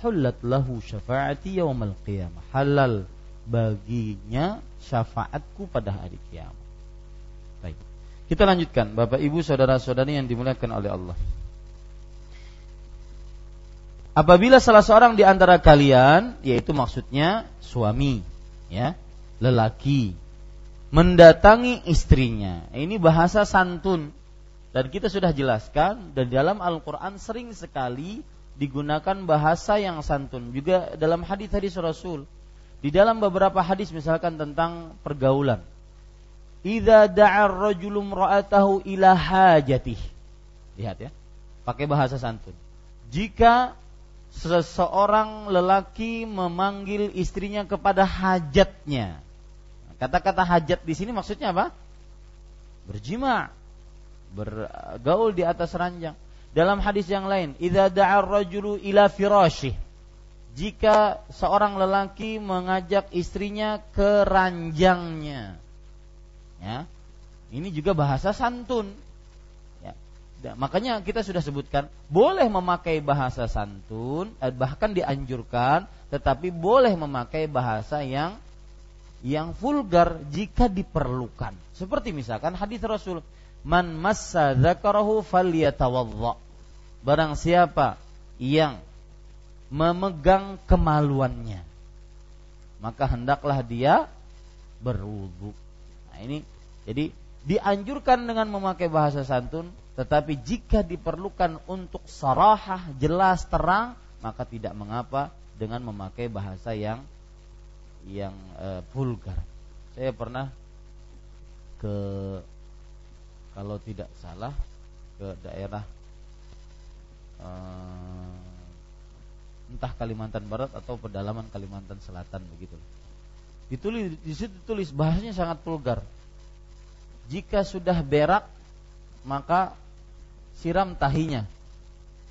Hullat lahu syafaati yaumal qiyamah. Halal baginya syafaatku pada hari kiamat. Baik. Kita lanjutkan, Bapak Ibu saudara-saudari yang dimuliakan oleh Allah. Apabila salah seorang di antara kalian, yaitu maksudnya suami, ya, lelaki, mendatangi istrinya. Ini bahasa santun dan kita sudah jelaskan dan dalam Al-Qur'an sering sekali digunakan bahasa yang santun juga dalam hadis-hadis Rasul. Di dalam beberapa hadis misalkan tentang pergaulan idza da'a ar-rajulu ra'atahu ila hajatih. Lihat ya. Pakai bahasa santun. Jika seseorang lelaki memanggil istrinya kepada hajatnya. Kata-kata hajat di sini maksudnya apa? Berjima, bergaul di atas ranjang. Dalam hadis yang lain, idza da'a ar-rajulu ila firasyih. Jika seorang lelaki mengajak istrinya ke ranjangnya, Ya. Ini juga bahasa santun. Ya. makanya kita sudah sebutkan boleh memakai bahasa santun, eh, bahkan dianjurkan, tetapi boleh memakai bahasa yang yang vulgar jika diperlukan. Seperti misalkan hadis Rasul, "Man massa dzakarahu falyatawadda." Barang siapa yang memegang kemaluannya, maka hendaklah dia berwudu. Nah, ini jadi dianjurkan dengan memakai bahasa santun, tetapi jika diperlukan untuk sarahah jelas terang, maka tidak mengapa dengan memakai bahasa yang yang e, vulgar. Saya pernah ke kalau tidak salah ke daerah e, entah Kalimantan Barat atau pedalaman Kalimantan Selatan begitu. Ditulis di situ tulis bahasanya sangat vulgar jika sudah berak maka siram tahinya.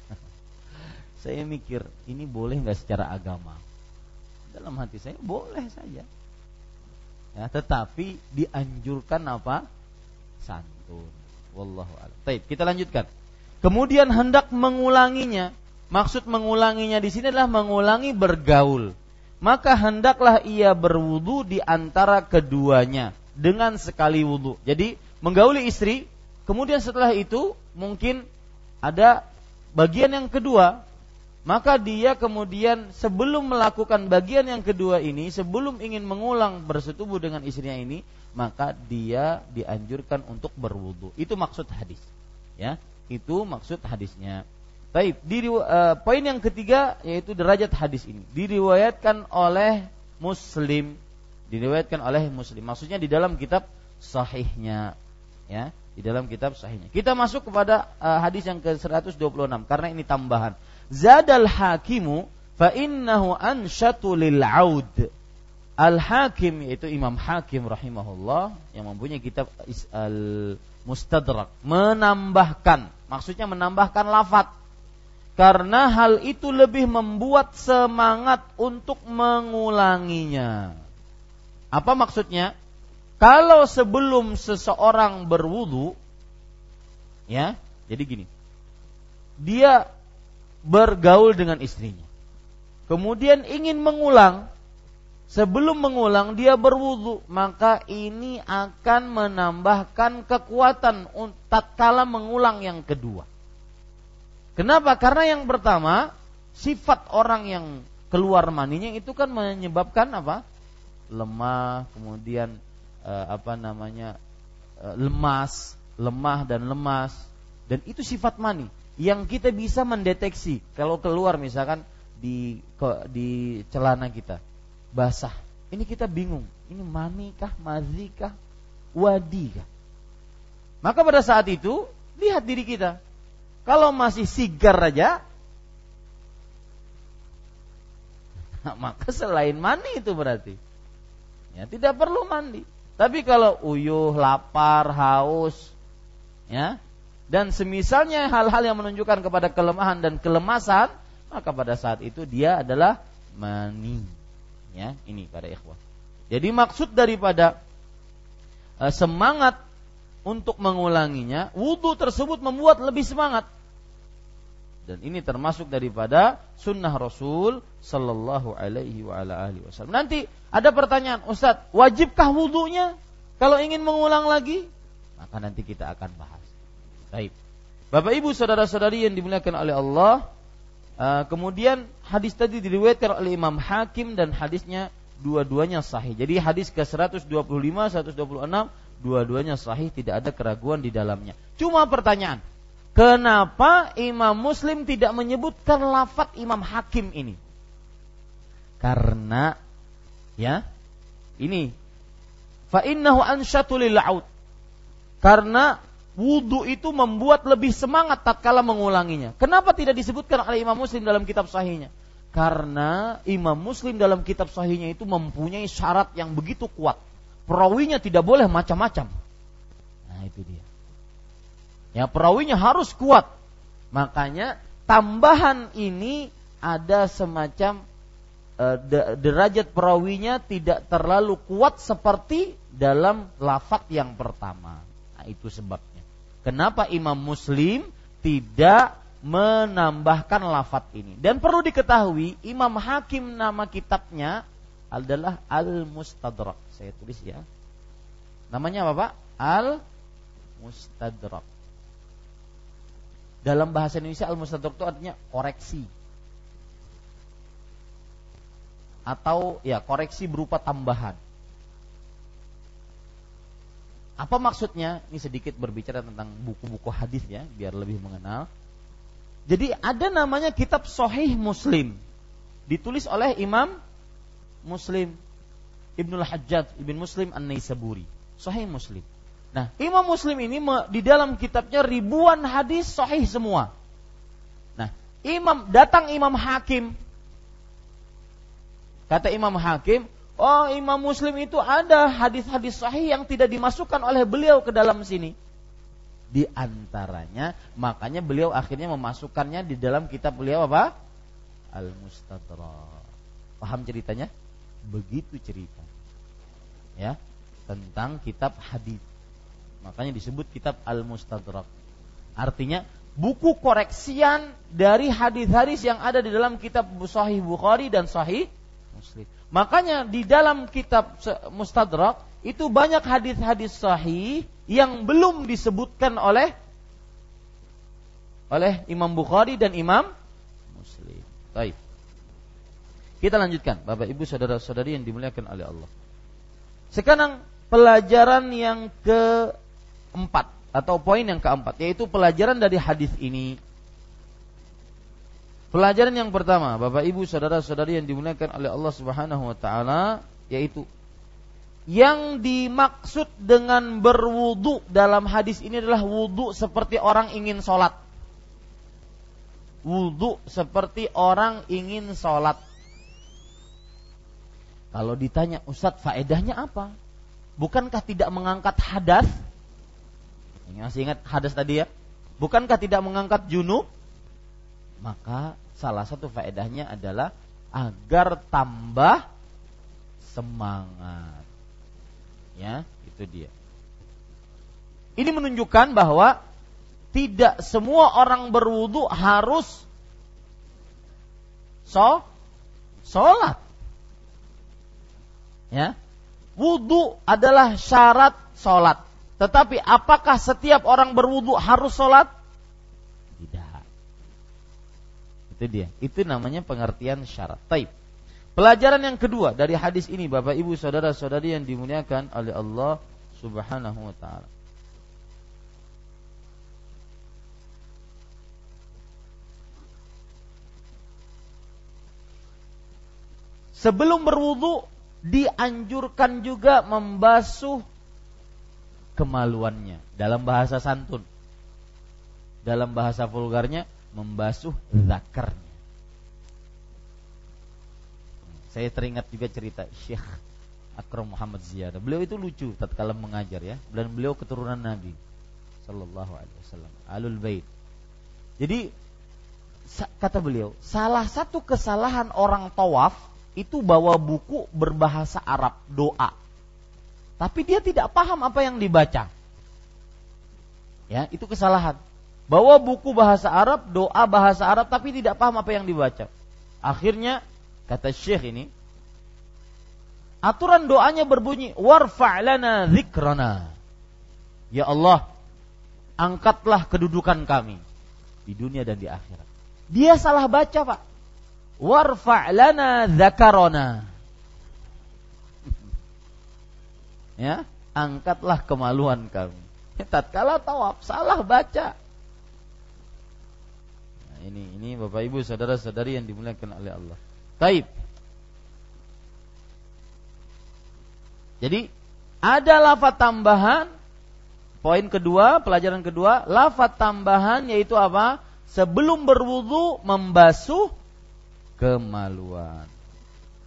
*laughs* saya mikir ini boleh nggak secara agama? Dalam hati saya boleh saja. Ya, tetapi dianjurkan apa? Santun. Wallahu a'lam. Baik, kita lanjutkan. Kemudian hendak mengulanginya. Maksud mengulanginya di sini adalah mengulangi bergaul. Maka hendaklah ia berwudu di antara keduanya dengan sekali wudhu. Jadi menggauli istri, kemudian setelah itu mungkin ada bagian yang kedua, maka dia kemudian sebelum melakukan bagian yang kedua ini, sebelum ingin mengulang bersetubuh dengan istrinya ini, maka dia dianjurkan untuk berwudhu. Itu maksud hadis. Ya, itu maksud hadisnya. Baik, di uh, poin yang ketiga yaitu derajat hadis ini diriwayatkan oleh Muslim diriwayatkan oleh Muslim. Maksudnya di dalam kitab sahihnya ya, di dalam kitab sahihnya. Kita masuk kepada uh, hadis yang ke-126 karena ini tambahan. Zadal hakimu fa innahu ansyatu lil aud. Al-Hakim yaitu Imam Hakim rahimahullah yang mempunyai kitab Al-Mustadrak menambahkan maksudnya menambahkan lafat karena hal itu lebih membuat semangat untuk mengulanginya. Apa maksudnya? Kalau sebelum seseorang berwudu ya, jadi gini. Dia bergaul dengan istrinya. Kemudian ingin mengulang, sebelum mengulang dia berwudu, maka ini akan menambahkan kekuatan tatkala mengulang yang kedua. Kenapa? Karena yang pertama, sifat orang yang keluar maninya itu kan menyebabkan apa? lemah, kemudian apa namanya? Eh, lemas, lemah dan lemas. Dan itu sifat mani yang kita bisa mendeteksi kalau keluar misalkan di di celana kita basah. Ini kita bingung. Ini mani kah, mazi kah, wadi kah? Maka pada saat itu lihat diri kita. Kalau masih sigar aja, *laughs* maka selain mani itu berarti. Ya, tidak perlu mandi. Tapi kalau uyuh, lapar, haus, ya, dan semisalnya hal-hal yang menunjukkan kepada kelemahan dan kelemasan, maka pada saat itu dia adalah mani. Ya, ini para ikhwah. Jadi maksud daripada uh, semangat untuk mengulanginya, wudhu tersebut membuat lebih semangat. Dan ini termasuk daripada sunnah Rasul Sallallahu Alaihi wa ala alihi Wasallam. Nanti ada pertanyaan, Ustaz, wajibkah wudhunya kalau ingin mengulang lagi? Maka nanti kita akan bahas. Baik. Bapak Ibu saudara-saudari yang dimuliakan oleh Allah, Uh, kemudian hadis tadi diriwayatkan oleh Imam Hakim dan hadisnya dua-duanya sahih. Jadi hadis ke 125, 126 dua-duanya sahih, tidak ada keraguan di dalamnya. Cuma pertanyaan, kenapa Imam Muslim tidak menyebutkan lafat Imam Hakim ini? Karena ya, ini fa innahu ansyatu lil Karena wudhu itu membuat lebih semangat tatkala mengulanginya. Kenapa tidak disebutkan oleh Imam Muslim dalam kitab sahihnya? Karena Imam Muslim dalam kitab sahihnya itu mempunyai syarat yang begitu kuat. Perawinya tidak boleh macam-macam. Nah itu dia. Ya perawinya harus kuat. Makanya tambahan ini ada semacam uh, derajat perawinya tidak terlalu kuat seperti dalam lafat yang pertama. Nah, itu sebabnya. Kenapa Imam Muslim tidak menambahkan lafat ini? Dan perlu diketahui, Imam Hakim nama kitabnya adalah Al-Mustadrak. Saya tulis ya. Namanya apa, Pak? Al-Mustadrak. Dalam bahasa Indonesia Al-Mustadrak itu artinya koreksi. Atau ya koreksi berupa tambahan. Apa maksudnya? Ini sedikit berbicara tentang buku-buku hadis ya, biar lebih mengenal. Jadi ada namanya kitab Sahih Muslim. Ditulis oleh Imam Muslim Ibnul Hajjaj Ibn Muslim An-Naisaburi. Sahih Muslim. Nah, Imam Muslim ini di dalam kitabnya ribuan hadis sahih semua. Nah, Imam datang Imam Hakim. Kata Imam Hakim, Oh Imam Muslim itu ada hadis-hadis sahih yang tidak dimasukkan oleh beliau ke dalam sini. Di antaranya, makanya beliau akhirnya memasukkannya di dalam kitab beliau apa? Al-Mustadrak. Paham ceritanya? Begitu cerita. Ya, tentang kitab hadis. Makanya disebut kitab Al-Mustadrak. Artinya buku koreksian dari hadis-hadis yang ada di dalam kitab Sahih Bukhari dan Sahih Muslim. Makanya di dalam kitab Mustadrak itu banyak hadis-hadis sahih yang belum disebutkan oleh oleh Imam Bukhari dan Imam Muslim. Baik. Kita lanjutkan, Bapak Ibu saudara-saudari yang dimuliakan oleh Allah. Sekarang pelajaran yang keempat atau poin yang keempat yaitu pelajaran dari hadis ini Pelajaran yang pertama, Bapak Ibu saudara-saudari yang dimuliakan oleh Allah Subhanahu wa taala yaitu yang dimaksud dengan berwudu dalam hadis ini adalah wudu seperti orang ingin sholat. Wudu seperti orang ingin sholat. Kalau ditanya Ustadz faedahnya apa? Bukankah tidak mengangkat hadas? Masih ingat hadas tadi ya? Bukankah tidak mengangkat junub? Maka salah satu faedahnya adalah agar tambah semangat. Ya, itu dia. Ini menunjukkan bahwa tidak semua orang berwudu harus so salat. Ya. Wudu adalah syarat salat. Tetapi apakah setiap orang berwudu harus salat? Tidak. Itu dia. Itu namanya pengertian syarat. Taib. Pelajaran yang kedua dari hadis ini Bapak Ibu saudara-saudari yang dimuliakan oleh Allah Subhanahu wa taala. Sebelum berwudu dianjurkan juga membasuh kemaluannya dalam bahasa santun. Dalam bahasa vulgarnya membasuh zakarnya. Saya teringat juga cerita Syekh Akram Muhammad Ziyadah. Beliau itu lucu tatkala mengajar ya dan beliau keturunan Nabi sallallahu alaihi wasallam, alul bait. Jadi kata beliau, salah satu kesalahan orang tawaf itu bawa buku berbahasa Arab doa. Tapi dia tidak paham apa yang dibaca. Ya, itu kesalahan. Bawa buku bahasa Arab, doa bahasa Arab tapi tidak paham apa yang dibaca. Akhirnya kata Syekh ini aturan doanya berbunyi warfa'lana zikrana. Ya Allah, angkatlah kedudukan kami di dunia dan di akhirat. Dia salah baca, Pak warfa' lana zakarona. Ya, angkatlah kemaluan kami. Tatkala tawaf salah baca. Nah, ini ini Bapak Ibu saudara-saudari yang dimuliakan oleh Allah. Taib. Jadi ada lafaz tambahan Poin kedua, pelajaran kedua, lafaz tambahan yaitu apa? Sebelum berwudu membasuh kemaluan.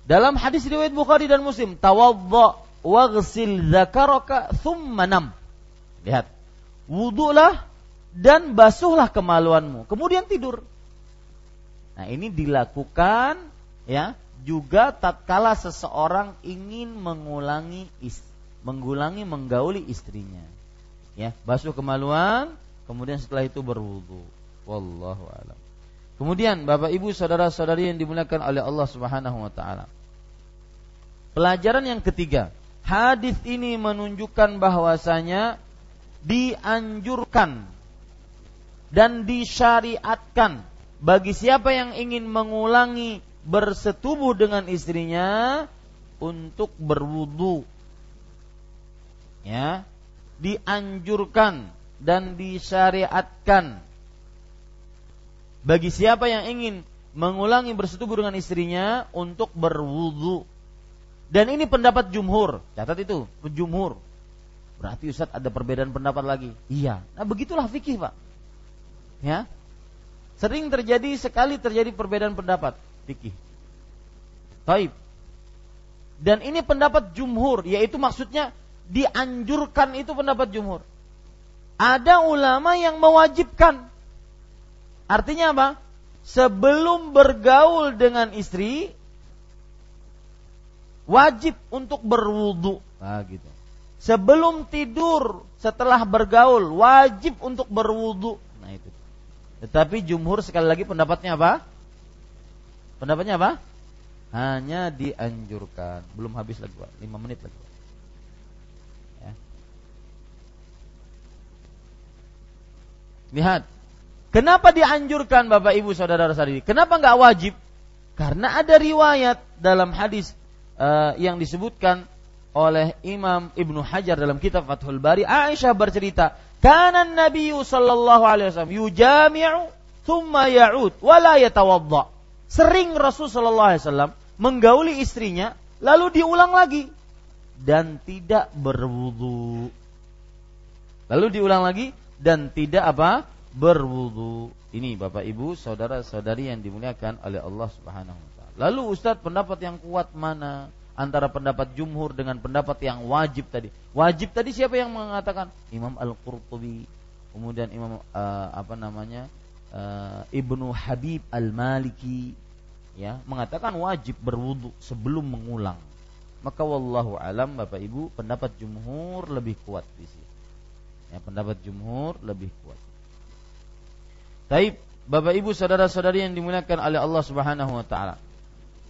Dalam hadis riwayat Bukhari dan Muslim, tawadda waghsil zakaraka thumma nam. Lihat. Wudulah dan basuhlah kemaluanmu. Kemudian tidur. Nah, ini dilakukan ya juga tatkala seseorang ingin mengulangi is, mengulangi menggauli istrinya. Ya, basuh kemaluan, kemudian setelah itu berwudu. Wallahu a'lam. Kemudian Bapak Ibu saudara-saudari yang dimuliakan oleh Allah Subhanahu wa taala. Pelajaran yang ketiga, hadis ini menunjukkan bahwasanya dianjurkan dan disyariatkan bagi siapa yang ingin mengulangi bersetubuh dengan istrinya untuk berwudu. Ya, dianjurkan dan disyariatkan bagi siapa yang ingin mengulangi bersetubuh dengan istrinya untuk berwudu. Dan ini pendapat jumhur. Catat itu, jumhur. Berarti Ustaz ada perbedaan pendapat lagi. Iya. Nah, begitulah fikih, Pak. Ya. Sering terjadi sekali terjadi perbedaan pendapat fikih. Taib. Dan ini pendapat jumhur, yaitu maksudnya dianjurkan itu pendapat jumhur. Ada ulama yang mewajibkan Artinya apa? Sebelum bergaul dengan istri wajib untuk berwudu. Nah, gitu. Sebelum tidur, setelah bergaul wajib untuk berwudu. Nah, itu. Tetapi jumhur sekali lagi pendapatnya apa? Pendapatnya apa? Hanya dianjurkan. Belum habis lagi, Pak. 5 menit lagi. Ya. Lihat, Kenapa dianjurkan Bapak Ibu saudara-saudari? Kenapa nggak wajib? Karena ada riwayat dalam hadis uh, yang disebutkan oleh Imam Ibnu Hajar dalam kitab Fathul Bari Aisyah bercerita kanan Nabi sallallahu alaihi wasallam yujami'u thumma ya'ud wa la yatawadda sering Rasul sallallahu alaihi wasallam menggauli istrinya lalu diulang lagi dan tidak berwudu lalu diulang lagi dan tidak apa berwudu. Ini Bapak Ibu, saudara-saudari yang dimuliakan oleh Allah Subhanahu. Lalu Ustaz pendapat yang kuat mana? antara pendapat jumhur dengan pendapat yang wajib tadi. Wajib tadi siapa yang mengatakan? Imam Al-Qurtubi, kemudian Imam uh, apa namanya? Uh, Ibnu Habib Al-Maliki ya, mengatakan wajib berwudu sebelum mengulang. Maka wallahu alam Bapak Ibu pendapat jumhur lebih kuat di sini. Ya, pendapat jumhur lebih kuat. Taib, Bapak Ibu saudara-saudari yang dimuliakan oleh Allah Subhanahu wa taala.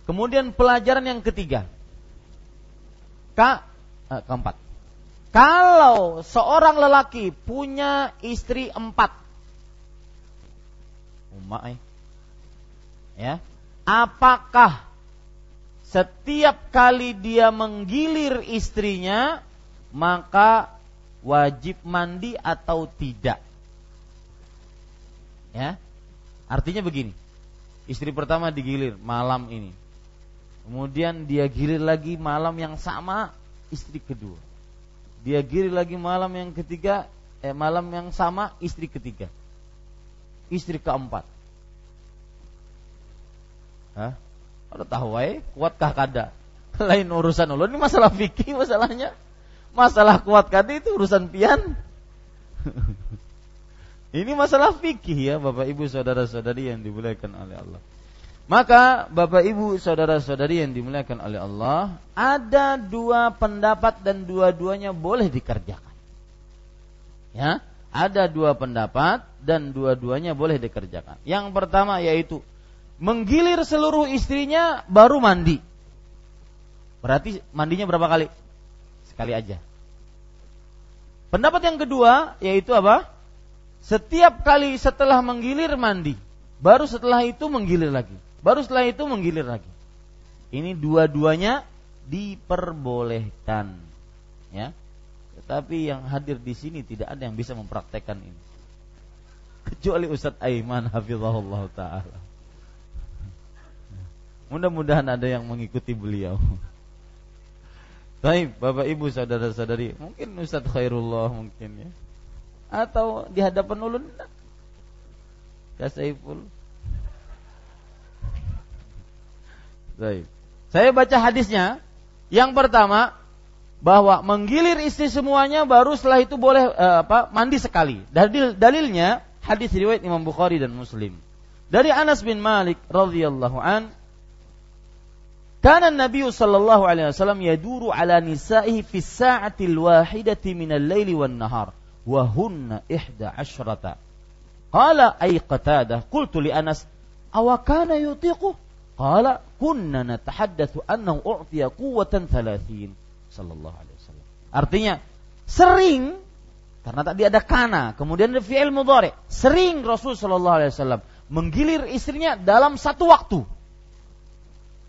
Kemudian pelajaran yang ketiga. Ka, eh, keempat. Kalau seorang lelaki punya istri empat, Umma, eh. ya, apakah setiap kali dia menggilir istrinya maka wajib mandi atau tidak? Ya, artinya begini. Istri pertama digilir malam ini. Kemudian dia gilir lagi malam yang sama istri kedua. Dia gilir lagi malam yang ketiga, eh malam yang sama istri ketiga. Istri keempat. Hah? Kalau tahu wae, kuatkah kada? *laughs* Lain urusan ulun ini masalah fikih masalahnya. Masalah kuat kada itu urusan pian. *laughs* ini masalah fikih ya Bapak Ibu saudara-saudari yang dimuliakan oleh Allah. Maka Bapak Ibu saudara-saudari yang dimuliakan oleh Allah, ada dua pendapat dan dua-duanya boleh dikerjakan. Ya, ada dua pendapat dan dua-duanya boleh dikerjakan. Yang pertama yaitu menggilir seluruh istrinya baru mandi. Berarti mandinya berapa kali? Sekali aja. Pendapat yang kedua yaitu apa? Setiap kali setelah menggilir mandi, baru setelah itu menggilir lagi. Baru setelah itu menggilir lagi. Ini dua-duanya diperbolehkan. Ya. Tetapi yang hadir di sini tidak ada yang bisa mempraktekkan ini. Kecuali Ustadz Aiman hafizahullah taala. Mudah-mudahan ada yang mengikuti beliau. Baik, Bapak Ibu saudara-saudari, mungkin Ustadz Khairullah mungkin ya. Atau di hadapan ulun Kasaiful Baik. Saya baca hadisnya. Yang pertama bahwa menggilir istri semuanya baru setelah itu boleh uh, apa mandi sekali. Dalil dalilnya hadis riwayat Imam Bukhari dan Muslim. Dari Anas bin Malik radhiyallahu an Kana Nabi sallallahu alaihi wasallam yaduru ala nisa'ihi fi sa'ati al-wahidati min al-laili wan nahar wa hunna ihda asyrata. Qala ay Qatadah qultu li Anas aw kana yutiqu Qala kunna natahaddatsu annahu u'tiya quwwatan 30 sallallahu alaihi wasallam. Artinya sering karena tadi ada kana, kemudian ada fi'il mudhari. Sering Rasul sallallahu alaihi wasallam menggilir istrinya dalam satu waktu.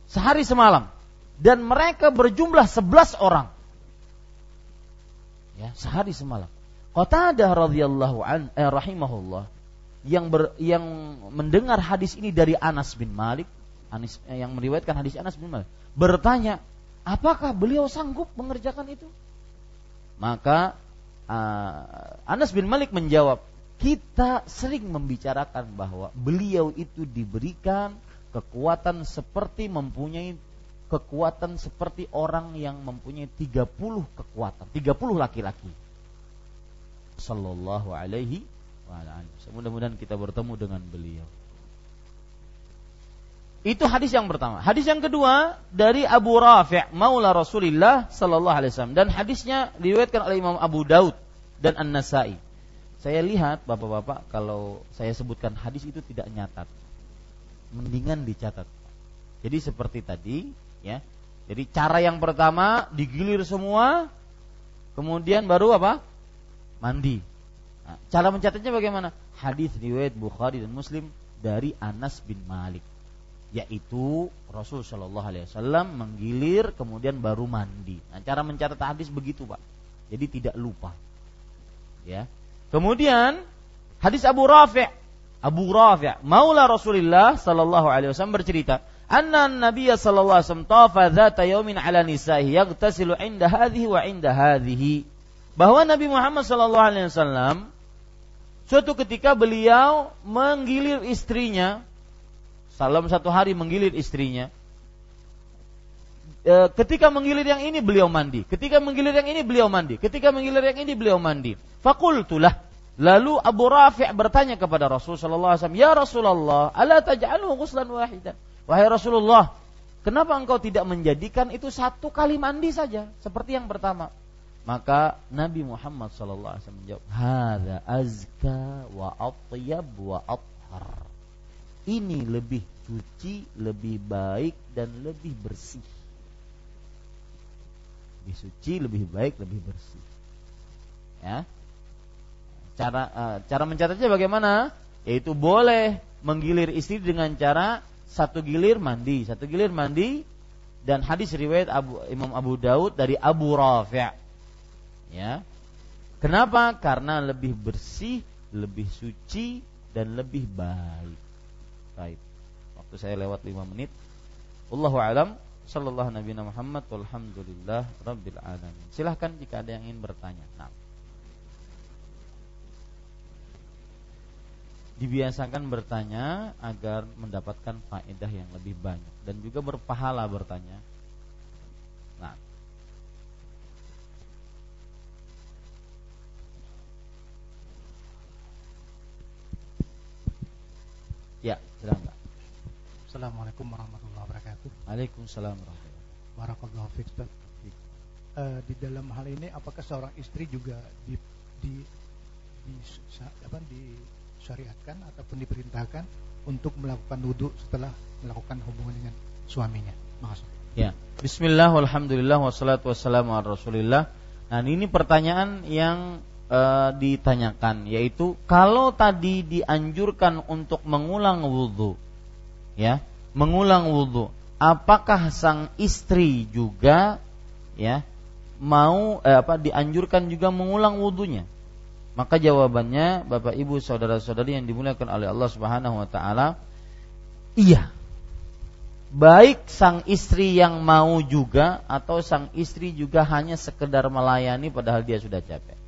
Sehari semalam. Dan mereka berjumlah 11 orang. Ya, sehari semalam. Qatadah radhiyallahu an eh, rahimahullah yang ber, yang mendengar hadis ini dari Anas bin Malik Anis eh, yang meriwayatkan hadis Anas bin Malik bertanya, apakah beliau sanggup mengerjakan itu? Maka uh, Anas bin Malik menjawab, kita sering membicarakan bahwa beliau itu diberikan kekuatan seperti mempunyai kekuatan seperti orang yang mempunyai 30 kekuatan, 30 laki-laki. Sallallahu alaihi wa Mudah-mudahan kita bertemu dengan beliau. Itu hadis yang pertama. Hadis yang kedua dari Abu Rafi' Maula Rasulullah sallallahu alaihi wasallam dan hadisnya diriwayatkan oleh Imam Abu Daud dan An-Nasai. Saya lihat Bapak-bapak kalau saya sebutkan hadis itu tidak nyatat. Mendingan dicatat. Jadi seperti tadi ya. Jadi cara yang pertama digilir semua kemudian baru apa? Mandi. Nah, cara mencatatnya bagaimana? Hadis riwayat Bukhari dan Muslim dari Anas bin Malik yaitu Rasul Shallallahu Alaihi Wasallam menggilir kemudian baru mandi. Nah, cara mencatat hadis begitu pak, jadi tidak lupa. Ya. Kemudian hadis Abu Rafi' Abu Rafi' Maula Rasulullah Shallallahu Alaihi Wasallam bercerita, Anna Nabi Sallallahu Alaihi Wasallam tafa dzata ala nisahi yaghtasilu inda hadhihi wa inda hadhihi. Bahwa Nabi Muhammad Sallallahu Alaihi Wasallam suatu ketika beliau menggilir istrinya dalam satu hari menggilir istrinya e, ketika menggilir yang ini beliau mandi, ketika menggilir yang ini beliau mandi, ketika menggilir yang ini beliau mandi. Fakultulah. Lalu Abu Rafi' bertanya kepada Rasul sallallahu alaihi wasallam, "Ya Rasulullah, ala taj'alhu ghuslan wahidan?" Wahai Rasulullah, kenapa engkau tidak menjadikan itu satu kali mandi saja seperti yang pertama? Maka Nabi Muhammad wasallam menjawab, "Hadza azka wa atyab wa athhar." Ini lebih suci, lebih baik dan lebih bersih. Lebih suci, lebih baik, lebih bersih. Ya. Cara uh, cara mencatatnya bagaimana? Yaitu boleh menggilir istri dengan cara satu gilir mandi, satu gilir mandi dan hadis riwayat Abu, Imam Abu Daud dari Abu Rafi' ya. Kenapa? Karena lebih bersih, lebih suci dan lebih baik. Baik. Waktu saya lewat 5 menit. Allahu alam sallallahu nabi Muhammad walhamdulillah rabbil alamin. Silahkan jika ada yang ingin bertanya. Nah. dibiasakan bertanya agar mendapatkan faedah yang lebih banyak dan juga berpahala bertanya. Silakan. Assalamualaikum warahmatullahi wabarakatuh. Waalaikumsalam warahmatullahi wabarakatuh. Barakallahu fiik, Uh, di dalam hal ini apakah seorang istri juga di di di, apa, di disyariatkan ataupun diperintahkan untuk melakukan wudhu setelah melakukan hubungan dengan suaminya. Makasih. Ya. Bismillah, alhamdulillah, wassalatu wassalamu ala rasulillah. Nah ini pertanyaan yang e, ditanyakan yaitu kalau tadi dianjurkan untuk mengulang wudhu, ya, mengulang wudhu, apakah sang istri juga, ya, mau eh, apa dianjurkan juga mengulang wudhunya? Maka jawabannya Bapak Ibu saudara-saudari yang dimuliakan oleh Allah Subhanahu wa taala iya. Baik sang istri yang mau juga atau sang istri juga hanya sekedar melayani padahal dia sudah capek.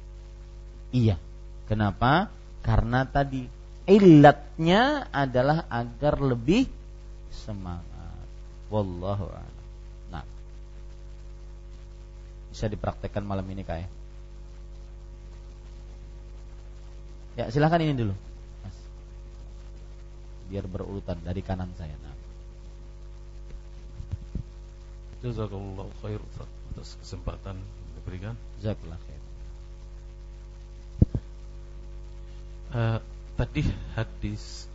Iya. Kenapa? Karena tadi ilatnya adalah agar lebih semangat. Wallahu a'lam. Nah. Bisa dipraktekkan malam ini kayak Ya silahkan ini dulu Mas. Biar berurutan dari kanan saya nah. Jazakallah khair atas kesempatan diberikan Jazakallah khair uh, Tadi hadis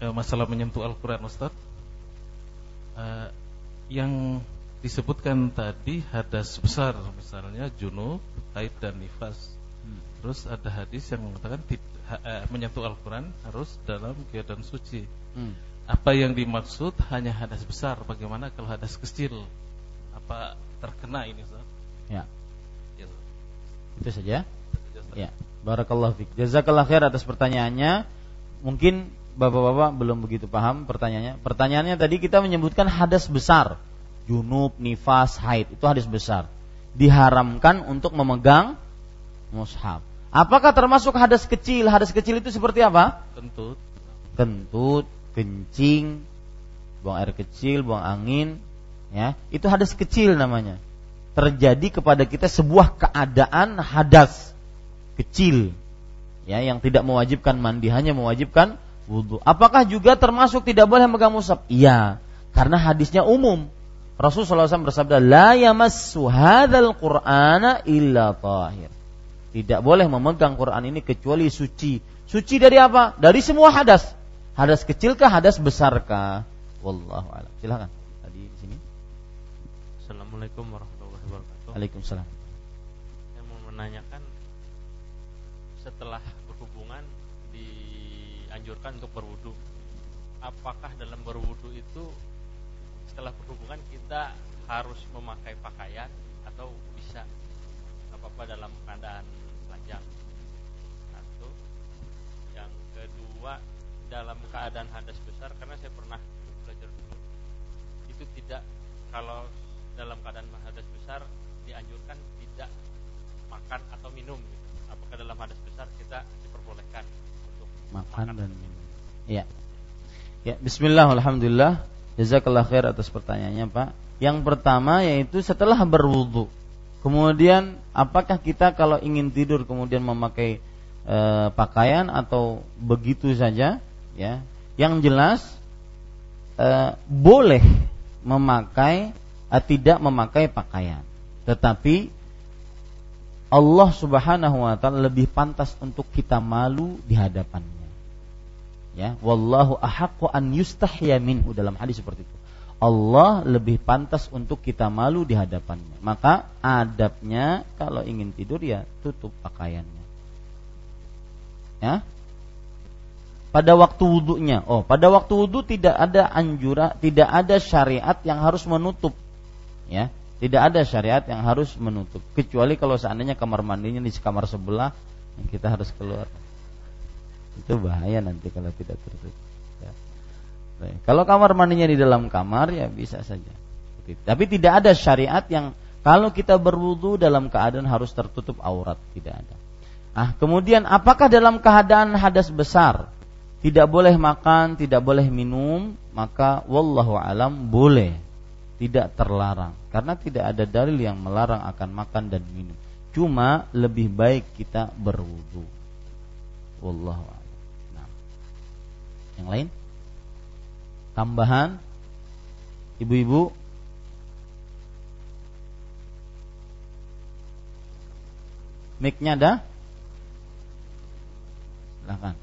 uh, Masalah menyentuh Al-Quran Ustaz uh, Yang disebutkan tadi hadas besar misalnya junub, haid dan nifas. Hmm. Terus ada hadis yang mengatakan eh, menyentuh Al-Qur'an harus dalam keadaan suci. Hmm. Apa yang dimaksud hanya hadas besar, bagaimana kalau hadas kecil? Apa terkena ini, Ustaz? Ya. ya. Itu saja. Ya. Barakallahu fiik. Jazakallah khair atas pertanyaannya. Mungkin Bapak-bapak belum begitu paham pertanyaannya. Pertanyaannya tadi kita menyebutkan hadas besar junub, nifas, haid. Itu hadis besar. Diharamkan untuk memegang mushaf. Apakah termasuk hadas kecil? Hadas kecil itu seperti apa? Kentut. Kentut, kencing, buang air kecil, buang angin, ya. Itu hadas kecil namanya. Terjadi kepada kita sebuah keadaan hadas kecil ya yang tidak mewajibkan mandi hanya mewajibkan wudhu. Apakah juga termasuk tidak boleh megang mushaf? Iya, karena hadisnya umum. Rasulullah SAW bersabda, La yamassu hadzal qur'ana illa tahir. Tidak boleh memegang Quran ini kecuali suci. Suci dari apa? Dari semua hadas. Hadas kecilkah, hadas besarkah? Wallahu a'lam. Silakan. Tadi di sini. Assalamualaikum warahmatullahi wabarakatuh. Waalaikumsalam. Saya mau menanyakan setelah berhubungan dianjurkan untuk berwudu. Apakah dalam berwudu itu setelah berhubungan kita harus memakai pakaian atau bisa? Apa-apa dalam keadaan telanjang satu. Yang kedua dalam keadaan hadas besar karena saya pernah belajar dulu itu tidak kalau dalam keadaan makan, dan minum ya ya Bismillah Alhamdulillah Jazakallah khair atas pertanyaannya Pak. Yang pertama yaitu setelah berwudu. Kemudian apakah kita kalau ingin tidur kemudian memakai e, pakaian atau begitu saja ya. Yang jelas e, boleh memakai eh, tidak memakai pakaian. Tetapi Allah Subhanahu wa taala lebih pantas untuk kita malu di hadapannya. Ya, wallahu ahaqqu an yustahya minhu dalam hadis seperti itu. Allah lebih pantas untuk kita malu di hadapannya. Maka adabnya kalau ingin tidur ya tutup pakaiannya. Ya. Pada waktu wudhunya. Oh, pada waktu wudhu tidak ada anjuran, tidak ada syariat yang harus menutup. Ya. Tidak ada syariat yang harus menutup kecuali kalau seandainya kamar mandinya di kamar sebelah yang kita harus keluar. Itu bahaya nanti kalau tidak tertutup. Ya. Kalau kamar mandinya di dalam kamar ya bisa saja. Tapi tidak ada syariat yang kalau kita berwudu dalam keadaan harus tertutup aurat, tidak ada. Ah, kemudian apakah dalam keadaan hadas besar tidak boleh makan, tidak boleh minum, maka wallahu alam boleh tidak terlarang karena tidak ada dalil yang melarang akan makan dan minum. Cuma lebih baik kita berwudu. Wallahu Nah. Yang lain? Tambahan Ibu-ibu Mic-nya ada? Silahkan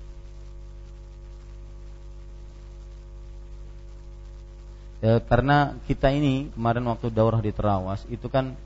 e, karena kita ini kemarin waktu daurah di Terawas itu kan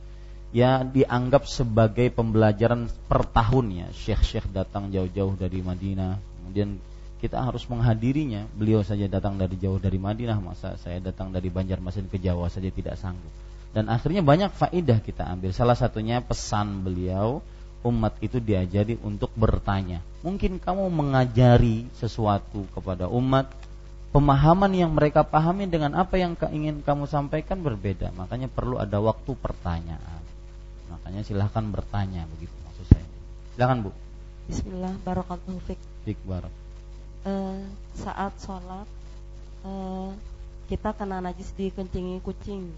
ya dianggap sebagai pembelajaran per tahun ya syekh-syekh datang jauh-jauh dari Madinah kemudian kita harus menghadirinya beliau saja datang dari jauh dari Madinah masa saya datang dari Banjarmasin ke Jawa saja tidak sanggup dan akhirnya banyak faidah kita ambil salah satunya pesan beliau umat itu diajari untuk bertanya mungkin kamu mengajari sesuatu kepada umat pemahaman yang mereka pahami dengan apa yang ingin kamu sampaikan berbeda. Makanya perlu ada waktu pertanyaan. Makanya silahkan bertanya begitu maksud saya. Silahkan Bu. Bismillah, barokallahu fiik. Fik barok. Uh, saat sholat uh, kita kena najis dikencingi kucing.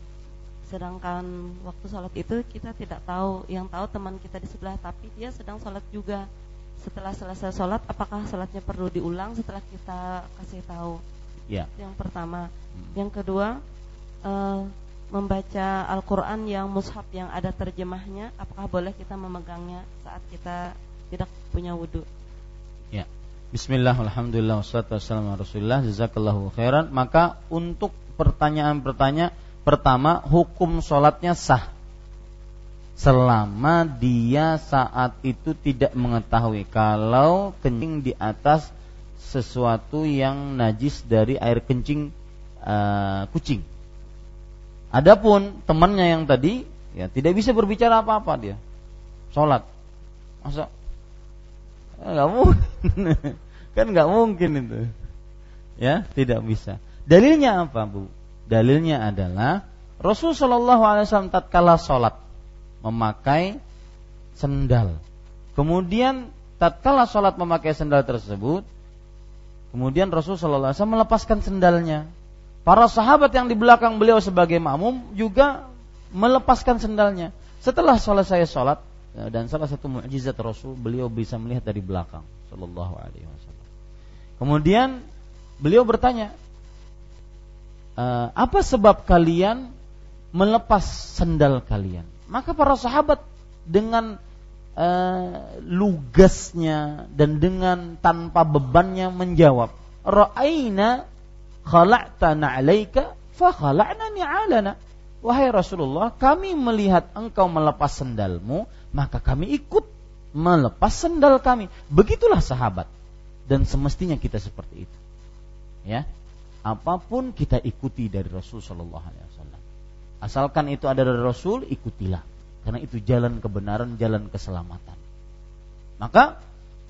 Sedangkan waktu sholat itu kita tidak tahu, yang tahu teman kita di sebelah, tapi dia sedang sholat juga. Setelah selesai sholat, apakah sholatnya perlu diulang setelah kita kasih tahu? Ya. Yang pertama. Hmm. Yang kedua, uh, membaca Al-Quran yang mushaf yang ada terjemahnya, apakah boleh kita memegangnya saat kita tidak punya wudhu? Bismillah, alhamdulillah, wassalatu wassalamu rasulullah, jazakallahu khairan. Maka untuk pertanyaan-pertanyaan, pertama, hukum sholatnya sah. Selama dia saat itu tidak mengetahui kalau kencing di atas sesuatu yang najis dari air kencing uh, kucing. Adapun temannya yang tadi ya tidak bisa berbicara apa-apa dia. Sholat. Masa nggak mungkin. *laughs* Kan nggak mungkin itu. Ya tidak bisa. Dalilnya apa bu? Dalilnya adalah Rasul Shallallahu Alaihi Wasallam tatkala sholat memakai sendal. Kemudian tatkala sholat memakai sendal tersebut Kemudian Rasulullah SAW melepaskan sendalnya. Para sahabat yang di belakang beliau sebagai makmum juga melepaskan sendalnya. Setelah selesai sholat dan salah satu mukjizat Rasul beliau bisa melihat dari belakang Shallallahu Alaihi Wasallam. Kemudian beliau bertanya, e, apa sebab kalian melepas sendal kalian? Maka para sahabat dengan uh, lugasnya dan dengan tanpa bebannya menjawab, "Ra'aina khala'tana 'alaika fa khala'na ni'alana." Wahai Rasulullah, kami melihat engkau melepas sendalmu, maka kami ikut melepas sendal kami. Begitulah sahabat. Dan semestinya kita seperti itu. Ya. Apa pun kita ikuti dari Rasul sallallahu alaihi wasallam. Asalkan itu ada dari Rasul, ikutilah. Karena itu jalan kebenaran, jalan keselamatan. Maka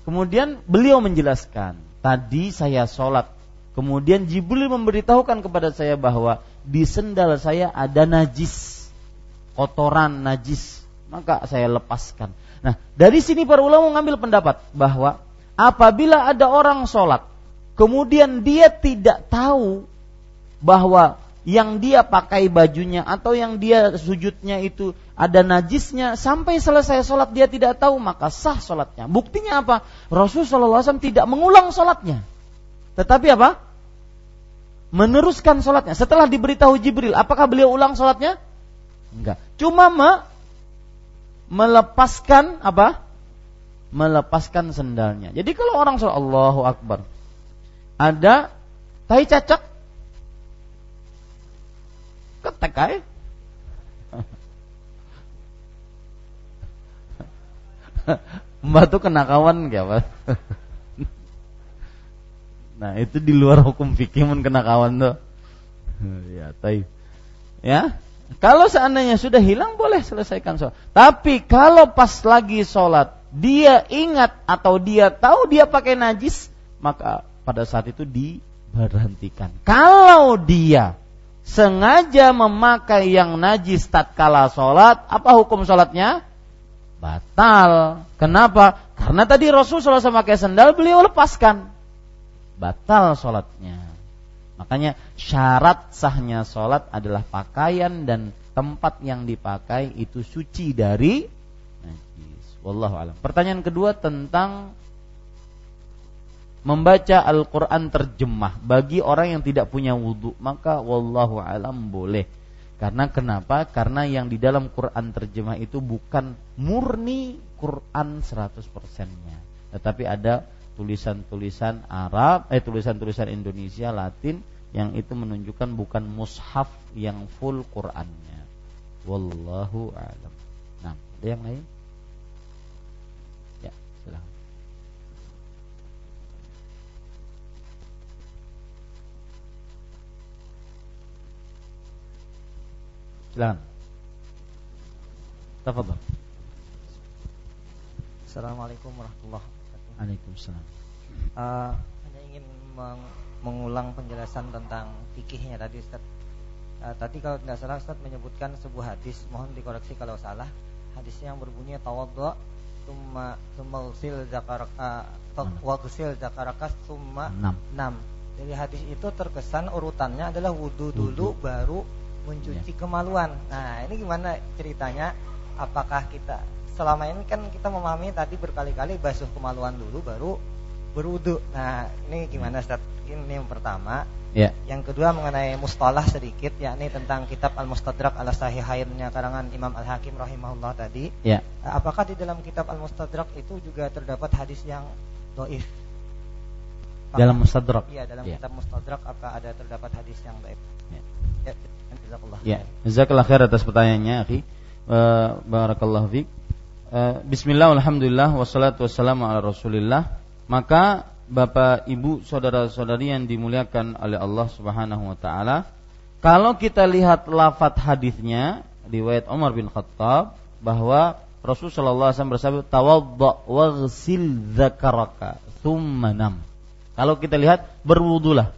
kemudian beliau menjelaskan, tadi saya sholat, kemudian Jibril memberitahukan kepada saya bahwa di sendal saya ada najis, kotoran najis, maka saya lepaskan. Nah, dari sini para ulama mengambil pendapat bahwa apabila ada orang sholat, kemudian dia tidak tahu bahwa yang dia pakai bajunya atau yang dia sujudnya itu ada najisnya sampai selesai sholat dia tidak tahu maka sah sholatnya. Buktinya apa? Rasulullah SAW tidak mengulang sholatnya. Tetapi apa? Meneruskan sholatnya. Setelah diberitahu Jibril, apakah beliau ulang sholatnya? Enggak. Cuma melepaskan apa? Melepaskan sendalnya. Jadi kalau orang sholat Allahu Akbar, ada tai cacak ketek aja. *laughs* Mbak tuh kena kawan gak apa? *laughs* nah itu di luar hukum fikih mun kena kawan tuh. *laughs* ya, tai. Ya, kalau seandainya sudah hilang boleh selesaikan sholat. Tapi kalau pas lagi sholat dia ingat atau dia tahu dia pakai najis, maka pada saat itu diberhentikan. Kalau dia sengaja memakai yang najis tatkala sholat, apa hukum sholatnya? Batal. Kenapa? Karena tadi Rasul SAW pakai sendal, beliau lepaskan. Batal sholatnya. Makanya syarat sahnya sholat adalah pakaian dan tempat yang dipakai itu suci dari najis. Wallahu alam. Pertanyaan kedua tentang membaca Al-Quran terjemah bagi orang yang tidak punya wudhu maka wallahu alam boleh karena kenapa? Karena yang di dalam Quran terjemah itu bukan murni Quran 100%-nya tetapi ada tulisan-tulisan Arab eh tulisan-tulisan Indonesia Latin yang itu menunjukkan bukan mushaf yang full Qurannya wallahu alam nah ada yang lain Silakan. Tafadhol. Assalamualaikum warahmatullahi wabarakatuh. Waalaikumsalam. Uh, hanya ingin meng mengulang penjelasan tentang fikihnya tadi Ustaz. Uh, tadi kalau tidak salah Ustaz menyebutkan sebuah hadis, mohon dikoreksi kalau salah. Hadisnya yang berbunyi tawaddu summa summa usil zakaraka wa usil zakaraka summa 6. Jadi hadis itu terkesan urutannya adalah wudu dulu baru mencuci ya. kemaluan. Nah, ini gimana ceritanya? Apakah kita selama ini kan kita memahami tadi berkali-kali basuh kemaluan dulu baru berwudu. Nah, ini gimana Ustaz? Ini yang pertama. Ya. Yang kedua mengenai mustalah sedikit yakni tentang kitab Al-Mustadrak ala Sahihainnya karangan Imam Al-Hakim rahimahullah tadi. Ya. Apakah di dalam kitab Al-Mustadrak itu juga terdapat hadis yang doif? Dalam Mustadrak? Iya, dalam ya. kitab Mustadrak apa ada terdapat hadis yang doif? Ya. ya. Ya, jazakallah khair atas pertanyaannya, akhi. Uh, barakallahu fiik. Uh, bismillah, alhamdulillah, wassalatu wassalamu ala rasulillah. Maka Bapak, Ibu, saudara-saudari yang dimuliakan oleh Allah Subhanahu wa taala, kalau kita lihat lafat hadisnya riwayat Umar bin Khattab bahwa Rasulullah sallallahu alaihi wasallam bersabda tawadda waghsil dzakaraka thumma nam. Kalau kita lihat berwudulah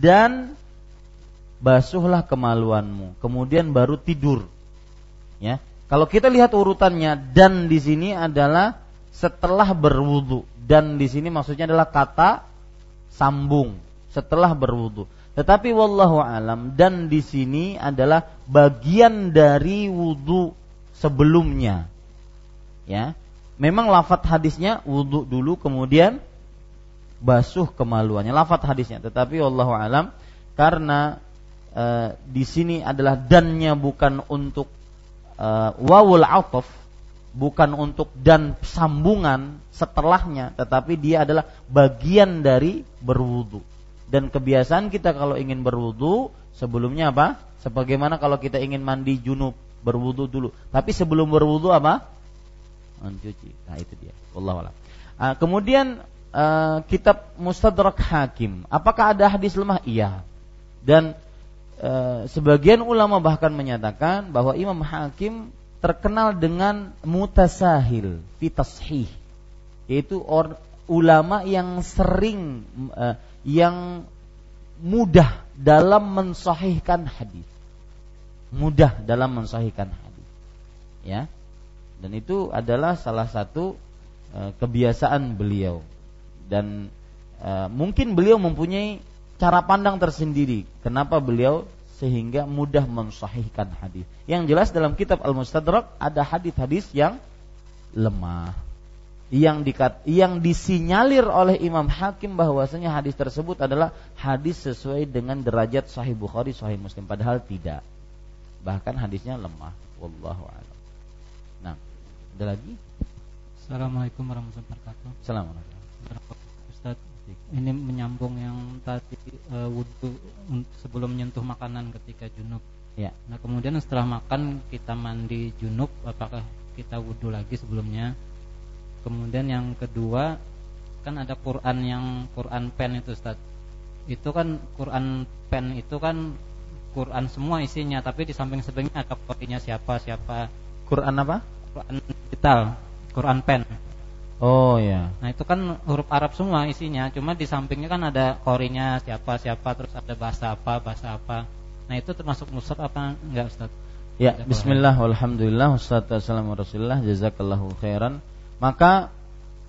dan basuhlah kemaluanmu, kemudian baru tidur. Ya. Kalau kita lihat urutannya dan di sini adalah setelah berwudu dan di sini maksudnya adalah kata sambung setelah berwudu. Tetapi wallahu alam dan di sini adalah bagian dari wudu sebelumnya. Ya. Memang lafat hadisnya wudu dulu kemudian basuh kemaluannya. Lafat hadisnya tetapi wallahu alam karena e, di sini adalah dannya bukan untuk e, wawul atof, bukan untuk dan sambungan setelahnya, tetapi dia adalah bagian dari berwudu. Dan kebiasaan kita kalau ingin berwudu sebelumnya apa? Sebagaimana kalau kita ingin mandi junub berwudu dulu. Tapi sebelum berwudu apa? Mencuci. Nah itu dia. Allah Uh, kemudian uh, kitab Mustadrak Hakim. Apakah ada hadis lemah? Iya. Dan e, sebagian ulama bahkan menyatakan bahwa Imam Hakim terkenal dengan mutasahil fitashih yaitu or, ulama yang sering e, yang mudah dalam mensahihkan hadis mudah dalam mensahihkan hadis ya dan itu adalah salah satu e, kebiasaan beliau dan e, mungkin beliau mempunyai cara pandang tersendiri. Kenapa beliau sehingga mudah mensahihkan hadis. Yang jelas dalam kitab Al-Mustadrak ada hadis-hadis yang lemah. Yang dikat, yang disinyalir oleh Imam Hakim bahwasanya hadis tersebut adalah hadis sesuai dengan derajat Sahih Bukhari, Sahih Muslim padahal tidak. Bahkan hadisnya lemah. Wallahu a'lam. Nah, ada lagi? Assalamualaikum warahmatullahi wabarakatuh. Assalamualaikum. Ini menyambung yang tadi uh, wudhu sebelum menyentuh makanan ketika junub. Ya. Nah kemudian setelah makan kita mandi junub, apakah kita wudhu lagi sebelumnya? Kemudian yang kedua kan ada Quran yang Quran pen itu Ustaz. Itu kan Quran pen itu kan Quran semua isinya, tapi di samping sampingnya ada kopinya siapa siapa. Quran apa? Quran digital. Quran pen. Oh ya. Nah itu kan huruf Arab semua isinya, cuma di sampingnya kan ada korinya siapa siapa, terus ada bahasa apa bahasa apa. Nah itu termasuk musab apa enggak Ustaz? Ya, Bismillah, Alhamdulillah, Wassalatu wassalamu Rasulullah, Jazakallahu khairan. Maka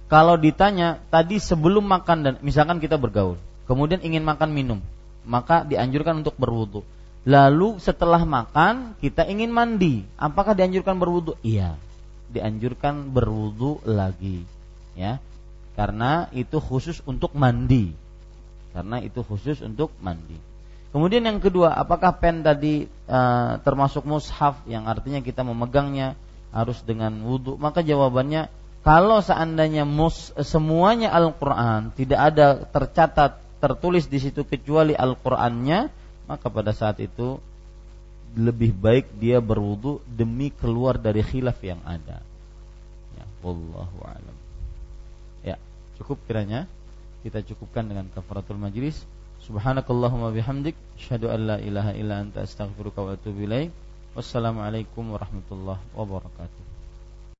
kalau ditanya tadi sebelum makan dan misalkan kita bergaul, kemudian ingin makan minum, maka dianjurkan untuk berwudu. Lalu setelah makan kita ingin mandi, apakah dianjurkan berwudu? Iya dianjurkan berwudu lagi ya karena itu khusus untuk mandi karena itu khusus untuk mandi kemudian yang kedua apakah pen tadi e, termasuk mushaf yang artinya kita memegangnya harus dengan wudhu maka jawabannya kalau seandainya mus semuanya Al-Quran tidak ada tercatat tertulis di situ kecuali Al-Qurannya maka pada saat itu lebih baik dia berwudu demi keluar dari khilaf yang ada. Ya, wallahu alam. Cukup kiranya kita cukupkan dengan kafaratul majlis. Subhanakallahumma bihamdik asyhadu an la ilaha illa anta astaghfiruka wa atubu ilaik. Wassalamualaikum warahmatullahi wabarakatuh.